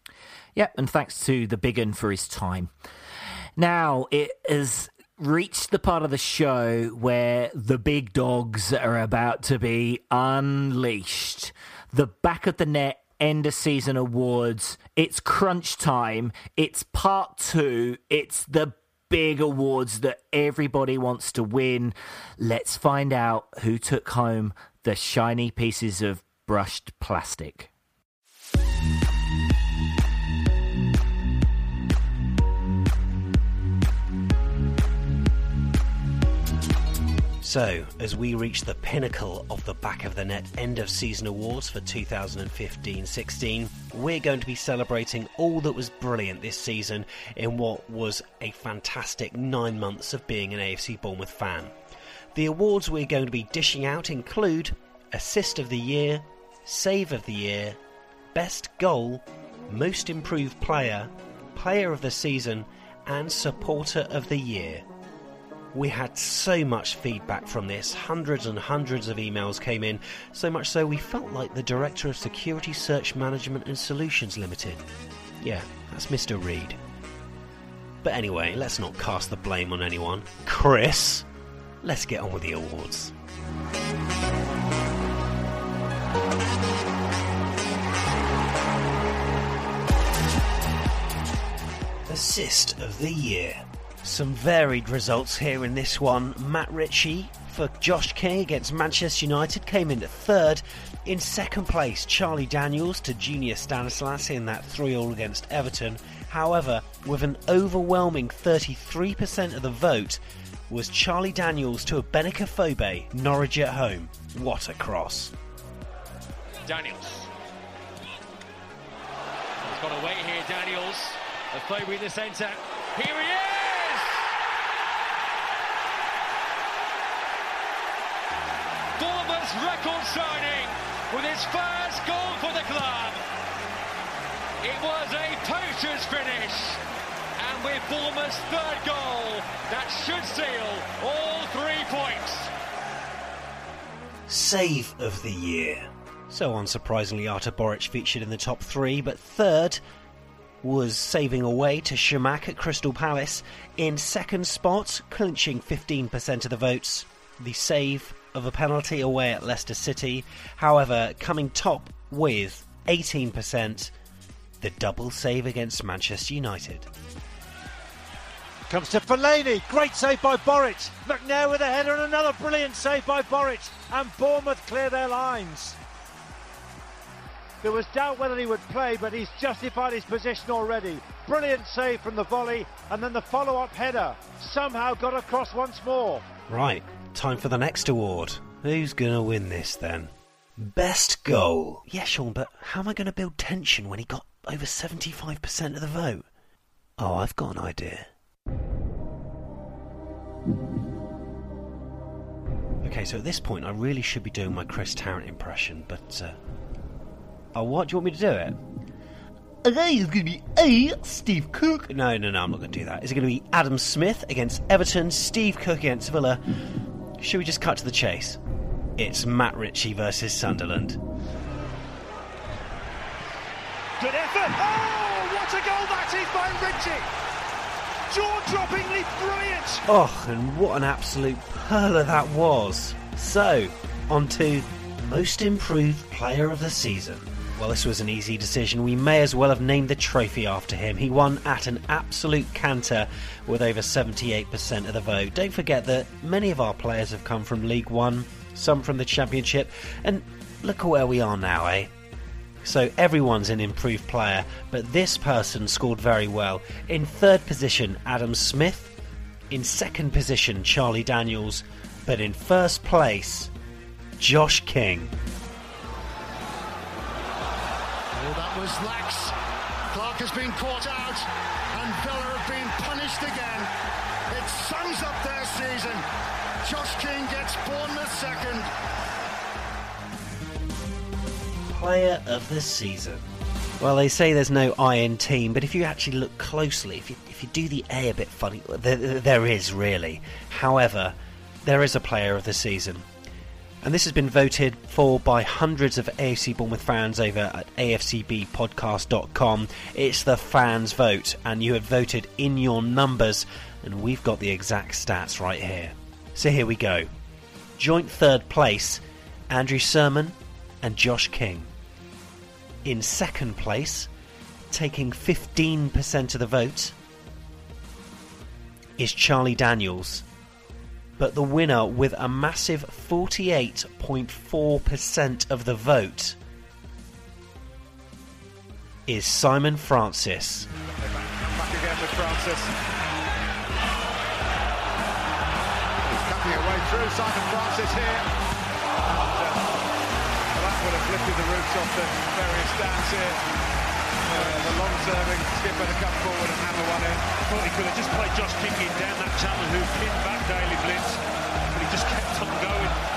Yeah, and thanks to the big un for his time. Now, it is reached the part of the show where the big dogs are about to be unleashed. The back of the net end of season awards. It's crunch time. It's part two. It's the big awards that everybody wants to win. Let's find out who took home the shiny pieces of brushed plastic. So, as we reach the pinnacle of the back of the net end of season awards for 2015 16, we're going to be celebrating all that was brilliant this season in what was a fantastic nine months of being an AFC Bournemouth fan. The awards we're going to be dishing out include Assist of the Year, Save of the Year, Best Goal, Most Improved Player, Player of the Season, and Supporter of the Year. We had so much feedback from this, hundreds and hundreds of emails came in, so much so we felt like the Director of Security Search Management and Solutions Limited. Yeah, that's Mr. Reed. But anyway, let's not cast the blame on anyone. Chris, let's get on with the awards. Assist of the Year. Some varied results here in this one. Matt Ritchie for Josh King against Manchester United came in at third. In second place, Charlie Daniels to Junior Stanislas in that 3 all against Everton. However, with an overwhelming 33% of the vote, was Charlie Daniels to a Benik Afobe, Norwich at home. What a cross. Daniels. He's got away here, Daniels. Afobe in the centre. Here he is! Record signing with his first goal for the club. It was a poacher's finish. And with Bournemouth's third goal, that should seal all three points. Save of the year. So unsurprisingly, Artur Boruc featured in the top three, but third was saving away to Chamakh at Crystal Palace. In second spot, clinching 15% of the votes, the save of a penalty away at Leicester City. However, coming top with 18%, the double save against Manchester United. Comes to Fellaini. Great save by Boruc. McNair with a header and another brilliant save by Boruc. And Bournemouth clear their lines. There was doubt whether he would play, but he's justified his position already. Brilliant save from the volley, and then the follow up header. Somehow got across once more. Right, time for the next award. Who's to win this then? Best goal. Yeah, Sean, but how am I to build tension when he got over 75% of the vote? Oh, I've got an idea. Okay, so at this point, I really should be doing my Chris Tarrant impression, but. Uh... Oh, what? Do you want me to do it? Okay, it's going to be A, Steve Cook. No, no, no, I'm not going to do that. Is it going to be Adam Smith against Everton, Steve Cook against Villa? Should we just cut to the chase? It's Matt Ritchie versus Sunderland. Good effort. Oh, what a goal that is by Ritchie. Jaw-droppingly brilliant. Oh, and what an absolute perler that was. So, on to Most Improved Player of the Season. Well, this was an easy decision. We may as well have named the trophy after him. He won at an absolute canter with over 78% of the vote. Don't forget that many of our players have come from League One, some from the Championship, and look at where we are now, eh? So everyone's an improved player, but this person scored very well. In third position, Adam Smith. In second position, Charlie Daniels. But in first place, Josh King. Oh, that was lax. Clark has been caught out, and Villa have been punished again. It sums up their season. Josh King gets Bournemouth second. Player of the season. Well, they say there's no I in team, but if you actually look closely, if you, if you do the A a bit funny, there, there is really. However, there is a player of the season. And this has been voted for by hundreds of AFC Bournemouth fans over at afcbpodcast.com. It's the fans' vote, and you have voted in your numbers, and we've got the exact stats right here. So here we go. Joint third place, Andrew Surman and Josh King. In second place, taking 15% of the vote, is Charlie Daniels but the winner with a massive 48.4% of the vote is Simon Francis. Back again with Francis. He's cutting it way through. Simon Francis here. And, uh, that would have lifted the roofs off the various stands here. The long-serving skipper to come forward and hammer one in. Thought he could have just played Josh King down that channel who pinned back Daley Blind, but he just kept on going.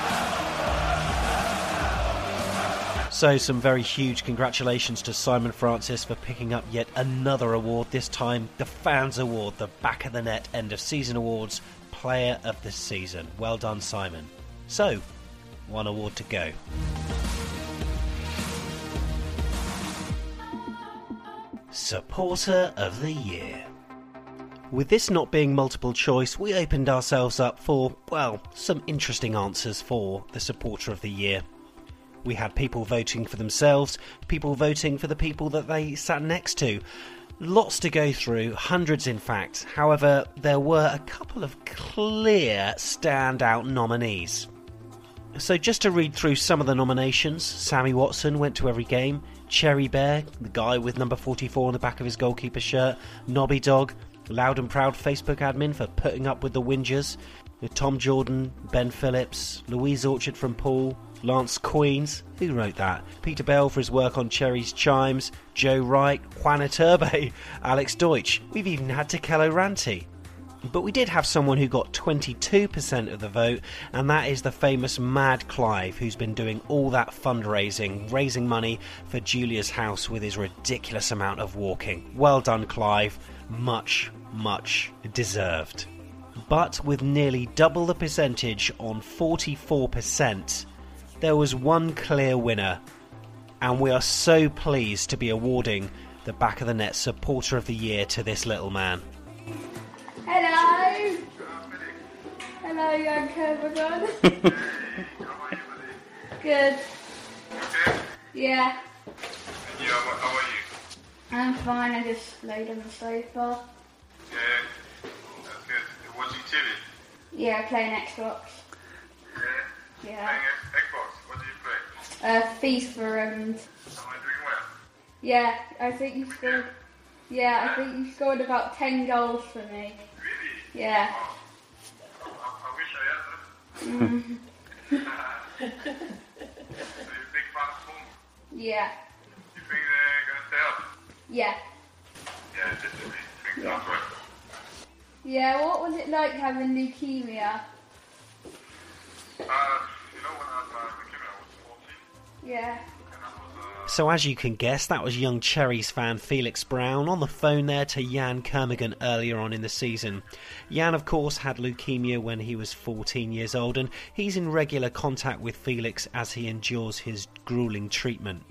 So, some very huge congratulations to Simon Francis for picking up yet another award, this time the Fans Award, the Back of the Net End of Season Awards Player of the Season. Well done, Simon. So, one award to go. Supporter of the Year. With this not being multiple choice, we opened ourselves up for, well, some interesting answers for the Supporter of the Year. We had people voting for themselves, people voting for the people that they sat next to. Lots to go through, hundreds in fact. However, there were a couple of clear standout nominees. So, just to read through some of the nominations Sammy Watson went to every game, Cherry Bear, the guy with number 44 on the back of his goalkeeper shirt, Nobby Dog, Loud and Proud Facebook admin for putting up with the whingers, Tom Jordan, Ben Phillips, Louise Orchard from Poole, Lance Queens, who wrote that? Peter Bell for his work on Cherry's Chimes, Joe Wright, Juana Turbe, <laughs> Alex Deutsch. We've even had Takello Ranty. But we did have someone who got 22% of the vote, and that is the famous Mad Clive, who's been doing all that fundraising, raising money for Julia's house with his ridiculous amount of walking. Well done, Clive. Much, much deserved. But with nearly double the percentage on 44%, there was one clear winner, and we are so pleased to be awarding the Back of the Net Supporter of the Year to this little man. Hello. Hello, young Cobra Good. Yeah. Yeah, how, how are you? I'm fine. I just laid on the sofa. Yeah, that's good. Watching TV? Yeah, playing Xbox. Yeah. Yeah. Playing Xbox? What do you play? Uh, FIFA and. Am I doing well? Yeah, I think you scored. Yeah, I think you scored about ten goals for me. Really? Yeah. I wish I had that. Mm. So you're a big fan of yeah. You think they're going to stay up? Yeah. Yeah, think that's right. Yeah. What was it like having leukemia? Uh, you know, when I had my leukemia, I was 14. Yeah. So, as you can guess, that was young Cherries fan Felix Brown on the phone there to Yann Kermorgant earlier on in the season. Jan, of course, had leukemia when he was 14 years old, and he's in regular contact with Felix as he endures his grueling treatment.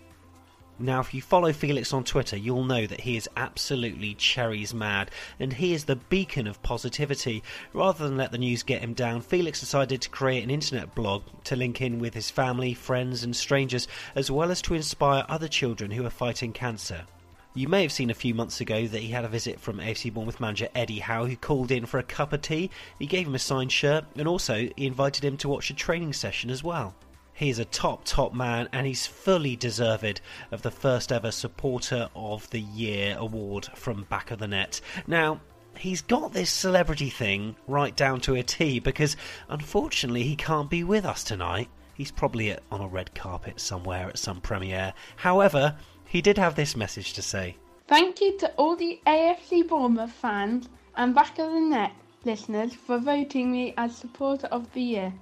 Now, if you follow Felix on Twitter, you'll know that he is absolutely cherries mad, and he is the beacon of positivity. Rather than let the news get him down, Felix decided to create an internet blog to link in with his family, friends, and strangers, as well as to inspire other children who are fighting cancer. You may have seen a few months ago that he had a visit from AFC Bournemouth manager Eddie Howe, who called in for a cup of tea. He gave him a signed shirt, and also he invited him to watch a training session as well. He's a top, top man, and he's fully deserved of the first ever Supporter of the Year award from Back of the Net. Now, he's got this celebrity thing right down to a T because unfortunately he can't be with us tonight. He's probably on a red carpet somewhere at some premiere. However, he did have this message to say. Thank you to all the AFC Bournemouth fans and Back of the Net listeners for voting me as Supporter of the Year.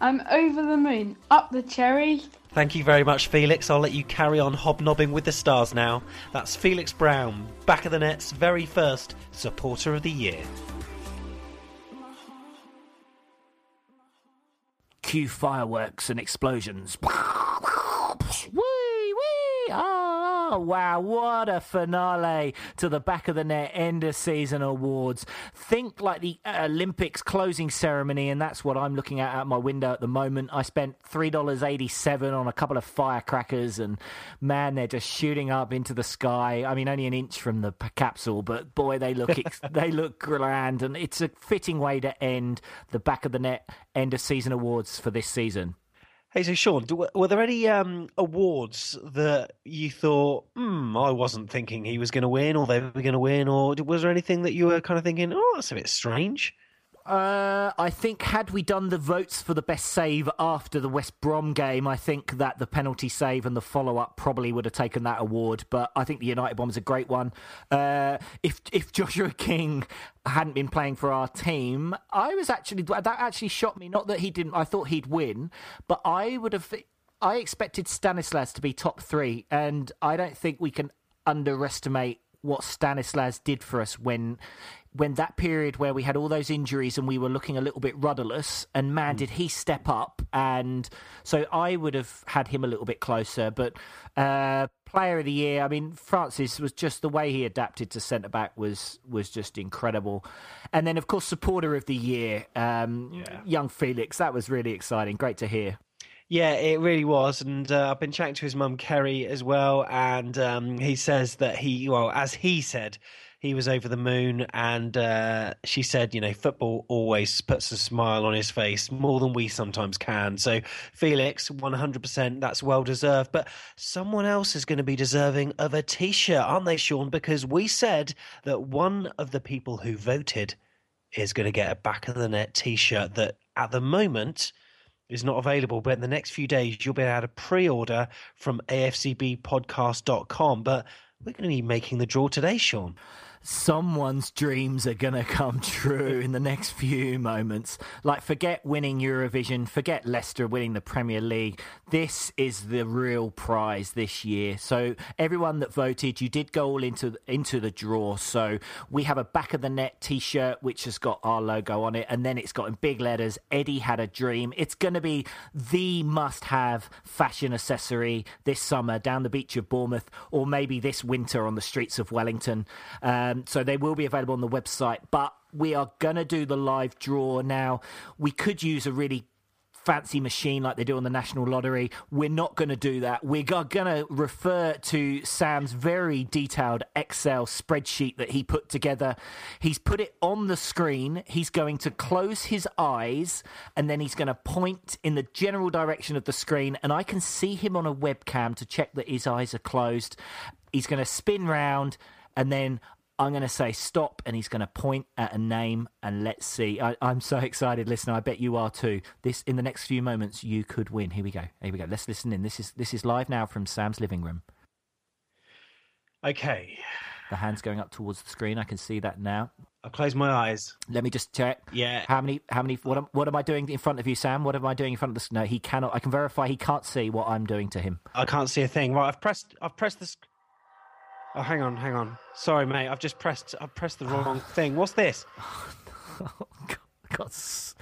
I'm over the moon. Up the cherry. Thank you very much, Felix. I'll let you carry on hobnobbing with the stars now. That's Felix Brown, Back of the Net's very first Supporter of the Year. Cue fireworks and explosions. <laughs> Wee, wee! Ah. Oh, wow, what a finale to the back of the net end of season awards. Think like the Olympics closing ceremony, and that's what I'm looking at out my window at the moment. I spent $3.87 on a couple of firecrackers, and man, they're just shooting up into the sky. I mean, only an inch from the capsule, but boy, they look <laughs> they look grand, and it's a fitting way to end the back of the net end of season awards for this season. Hey, so Sean, do, were there any um, awards that you thought, hmm, I wasn't thinking he was going to win, or they were going to win, or was there anything that you were kind of thinking, oh, that's a bit strange? Uh, I think had we done the votes for the best save after the West Brom game, I think that the penalty save and the follow up probably would have taken that award. But I think the United bomb is a great one. Uh, if if <laughs> Joshua King hadn't been playing for our team, I was actually that actually shocked me. Not that he didn't, I thought he'd win, but I would have. I expected Stanislas to be top three, and I don't think we can underestimate what Stanislas did for us when when that period where we had all those injuries and we were looking a little bit rudderless and man did he step up. And so I would have had him a little bit closer but uh, player of the year I mean Francis was just the way he adapted to centre back was was just incredible. And then of course supporter of the year um, yeah. young Felix that was really exciting. Great to hear. Yeah, it really was, and uh, I've been chatting to his mum Kerry as well, and um, he says that he, well, as he said, he was over the moon, and uh, she said, you know, football always puts a smile on his face more than we sometimes can. So, Felix, one hundred percent, that's well deserved. But someone else is going to be deserving of a T-shirt, aren't they, Sean? Because we said that one of the people who voted is going to get a back of the net T-shirt that, at the moment is not available, but in the next few days you'll be able to pre-order from afcbpodcast.com. But we're going to be making the draw today, Sean someone's dreams are going to come true in the next few moments. Like, forget winning Eurovision, forget Leicester winning the Premier League. This is the real prize this year. So, everyone that voted, you did go all into into the draw. So, we have a back of the net T-shirt which has got our logo on it, and then it's got in big letters. Eddie had a dream. It's going to be the must-have fashion accessory this summer down the beach of Bournemouth, or maybe this winter on the streets of Wellington. Um, Um, so they will be available on the website, but we are going to do the live draw now. We could use a really fancy machine like they do on the National Lottery. We're not going to do that. We're going to refer to Sam's very detailed Excel spreadsheet that he put together. He's put it on the screen. He's going to close his eyes and then he's going to point in the general direction of the screen. And I can see him on a webcam to check that his eyes are closed. He's going to spin round and then I'm going to say stop, and he's going to point at a name, and let's see. I, am so excited, listener. I bet you are too. This in the next few moments, you could win. Here we go. Here we go. Let's listen in. This is this is live now from Sam's living room. Okay. The hands going up towards the screen. I can see that now. I'll close my eyes. Let me just check. Yeah. How many? How many? What am, What am I doing in front of you, Sam? What am I doing in front of the? No, he cannot. I can verify he can't see what I'm doing to him. I can't see a thing. Right. I've pressed. I've pressed this. Oh, hang on, hang on. Sorry, mate. I've just pressed. I've pressed the wrong <laughs> thing. What's this? God's,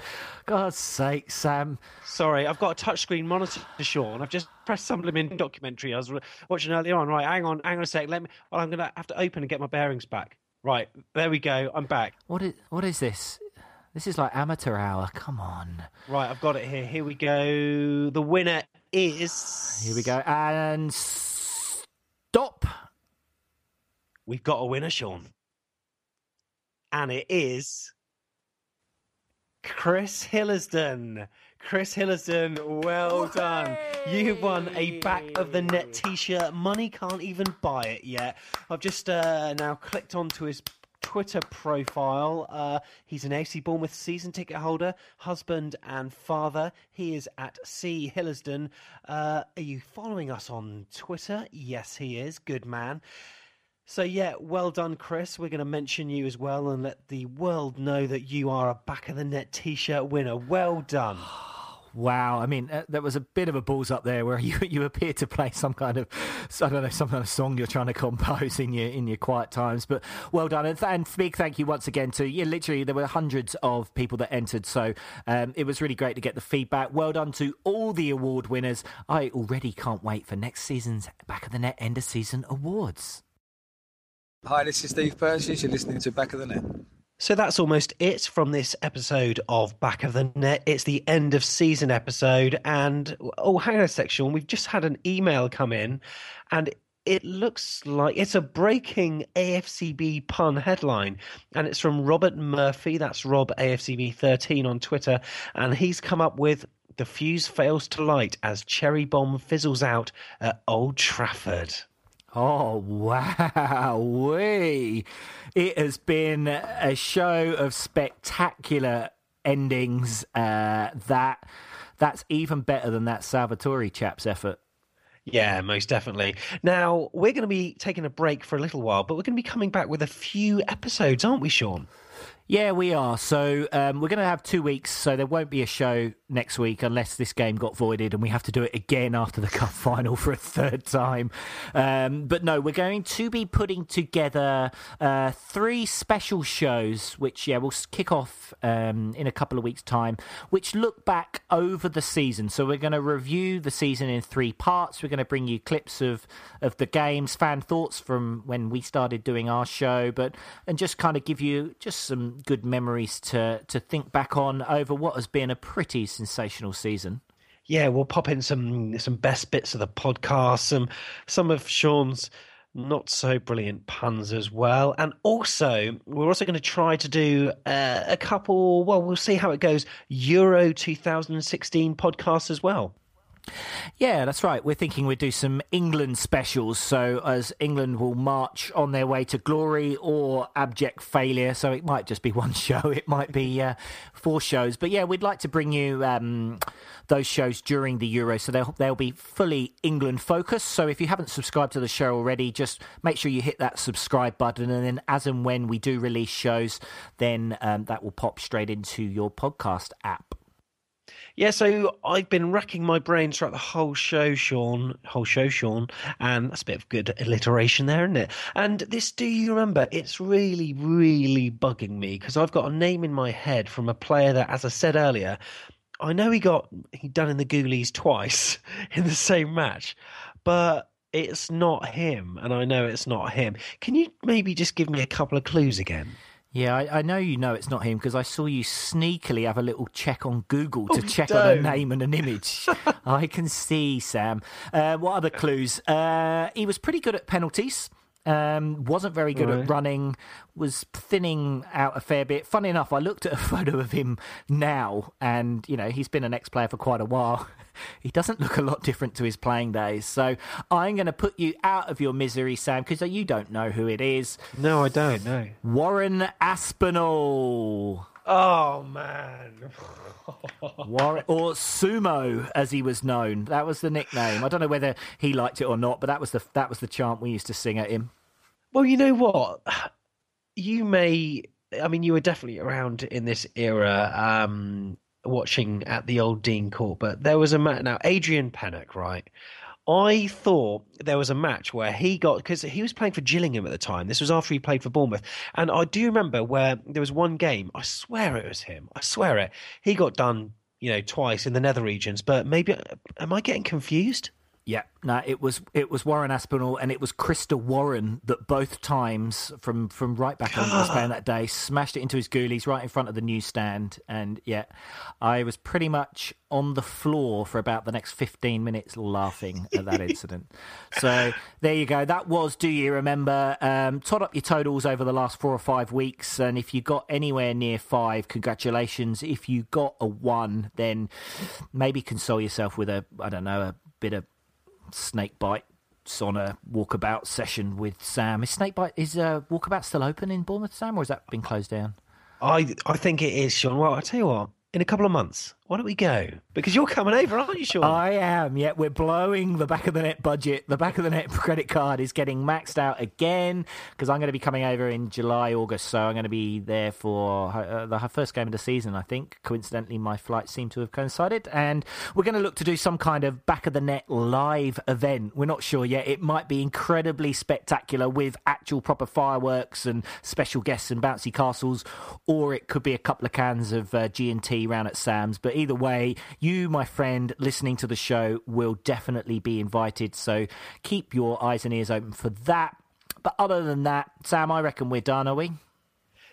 God's sake, Sam. Sorry, I've got a touchscreen monitor, Sean. I've just pressed some in documentary I was watching earlier on. Right, hang on, hang on a sec. Let me. Well, I'm gonna have to open and get my bearings back. Right, there we go. I'm back. What is? What is this? This is like amateur hour. Come on. Right, I've got it here. Here we go. The winner is. Here we go. And stop. We've got a winner, Sean. And it is Chris Hillersdon. Chris Hillersdon, well done. You won a back of the net t shirt. Money can't even buy it yet. I've just uh, now clicked onto his Twitter profile. Uh, he's an AC Bournemouth season ticket holder, husband and father. He is at C Hillersdon. Uh, are you following us on Twitter? Yes, he is. Good man. So, yeah, well done, Chris. We're going to mention you as well and let the world know that you are a back of the net t shirt winner. Well done. <sighs> Wow, I mean, uh, there was a bit of a balls up there where <laughs> you you appear to play some kind of I don't know some kind of song you're trying to compose in your in your quiet times. But well done, and, th- and big thank you once again to you. Literally, there were hundreds of people that entered, so um, it was really great to get the feedback. Well done to all the award winners. I already can't wait for next season's Back of the Net end of season awards. Hi, this is Steve Purchase. You're listening to Back of the Net. So that's almost it from this episode of Back of the Net. It's the end of season episode, and oh, hang on a sec, Sean. We've just had an email come in, and it looks like it's a breaking AFCB pun headline, and it's from Robert Murphy. That's Rob AFCB13 on Twitter, and he's come up with the fuse fails to light as cherry bomb fizzles out at Old Trafford. Oh, wow. It has been a show of spectacular endings uh, that that's even better than that Salvatore chap's effort. Yeah, most definitely. Now, we're going to be taking a break for a little while, but we're going to be coming back with a few episodes, aren't we, Sean? Yeah, we are. So um, we're going to have two weeks, so there won't be a show next week unless this game got voided and we have to do it again after the <laughs> cup final for a third time. Um, but no, we're going to be putting together uh, three special shows, which yeah, we'll kick off um, in a couple of weeks' time, which look back over the season. So we're going to review the season in three parts. We're going to bring you clips of of the games, fan thoughts from when we started doing our show, but and just kind of give you just some good memories to to think back on over what has been a pretty sensational season. Yeah, we'll pop in some some best bits of the podcast, some some of Sean's not so brilliant puns as well, and also we're also going to try to do uh, a couple. Well, we'll see how it goes. Euro 2016 podcast as well. Yeah, that's right. We're thinking we'd do some England specials. So, as England will march on their way to glory or abject failure. So, it might just be <laughs> one show, it might be uh, four shows. But yeah, we'd like to bring you um, those shows during the Euro. So, they'll, they'll be fully England focused. So, if you haven't subscribed to the show already, just make sure you hit that subscribe button. And then, as and when we do release shows, then um, that will pop straight into your podcast app. Yeah, so I've been racking my brains throughout the whole show, Sean. Whole show, Sean. And that's a bit of good alliteration there, isn't it? And this, do you remember? It's really, really bugging me because I've got a name in my head from a player that, as I said earlier, I know he got he done in the Ghoulies twice <laughs> in the same match, but it's not him, and I know it's not him. Can you maybe just give me a couple of clues again? Yeah, I, I know you know it's not him because I saw you sneakily have a little check on Google to Oh, check on a name and an image. <laughs> I can see, Sam. Uh, what other clues? Uh, he was pretty good at penalties. Um, wasn't very good Right. at running. Was thinning out a fair bit. Funny enough, I looked at a <laughs> photo of him now, and you know he's been an ex-player for quite a while. <laughs> He doesn't look a lot different to his playing days. So I'm going to put you out of your misery, Sam, because you don't know who it is. No, I don't. No. Warren Aspinall. Oh man. <laughs> Warren, or Sumo, as he was known. That was the nickname. I don't know whether he liked it or not, but that was the that was the chant we used to sing at him. Well, you know what? You may. I mean, you were definitely around in this era, um, watching at the old Dean Court. But there was a match. Now, Adrian Pennock, right? I thought there was a match where he got because he was playing for Gillingham at the time. This was after he played for Bournemouth, and I do remember where there was one game. I swear it was him. I swear it. He got done, you know, twice in the nether regions. But maybe am I getting confused? Yeah, no, it was it was Warren Aspinall and it was Christer Warren that both times from from right back he was playing that day smashed it into his ghoulies right in front of the newsstand, and yeah, I was pretty much on the floor for about the next fifteen minutes laughing at that <laughs> incident. So there you go. That was. Do you remember? Um, tot up your totals over the last four or five weeks, and if you got anywhere near five, congratulations. If you got a one, then maybe console yourself with a I don't know a bit of snake bite on a walkabout session with Sam. Is snakebite is uh, walkabout still open in Bournemouth, Sam, or has that been closed down? I I think it is, Sean. Well, I tell you what. In a couple of months, why don't we go? Because you're coming over, aren't you, Sean? I am. Yeah, we're blowing the back of the net budget. The back of the net <laughs> credit card is getting maxed out again because I'm going to be coming over in July, August. So I'm going to be there for uh, the first game of the season. I think coincidentally, my flights seem to have coincided, and we're going to look to do some kind of back of the net live event. We're not sure yet. It might be incredibly spectacular with actual proper fireworks and special guests and bouncy castles, or it could be a couple of cans of uh, G and T round at Sam's. But either way, you, my friend, listening to the show, will definitely be invited. So keep your eyes and ears open for that. But other than that, Sam, I reckon we're done, are we?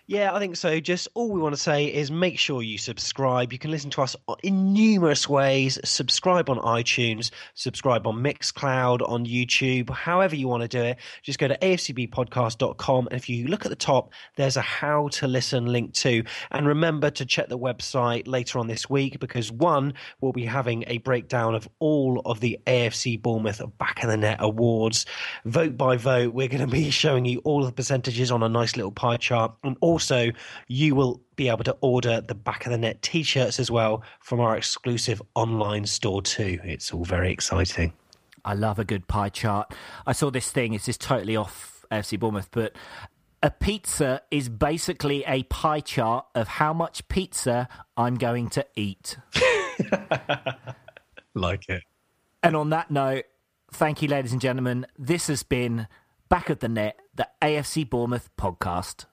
Yeah, I think so. Just all we want to say is make sure you subscribe. You can listen to us in numerous ways. Subscribe on iTunes, subscribe on Mixcloud, on YouTube, however you want to do it. Just go to afcbpodcast.com. And if you look at the top, there's a how to listen link too. And remember to check the website later on this week because one, we'll be having a breakdown of all of the AFC Bournemouth Back of the Net awards. Vote by vote, we're going to be <laughs> showing you all of the percentages on a nice little pie chart. And also, you will be able to order the back of the net t shirts as well from our exclusive online store, too. It's all very exciting. I love a good pie chart. I saw this thing, it's just totally off FC Bournemouth, but a pizza is basically a pie chart of how much pizza I'm going to eat. <laughs> like it. And on that note, thank you, ladies and gentlemen. This has been Back of the Net, the AFC Bournemouth podcast.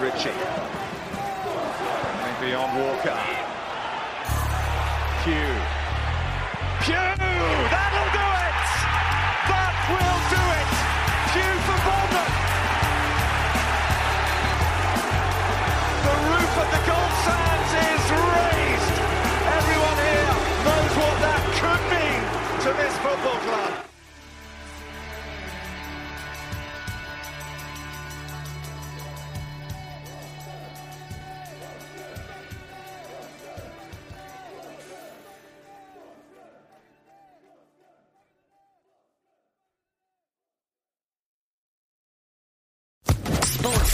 Ritchie. Maybe on Walker. Pugh. Pugh! That'll do it! That will do it! Pugh for Bournemouth! The roof of the gold sands is raised! Everyone here knows what that could mean to this football club.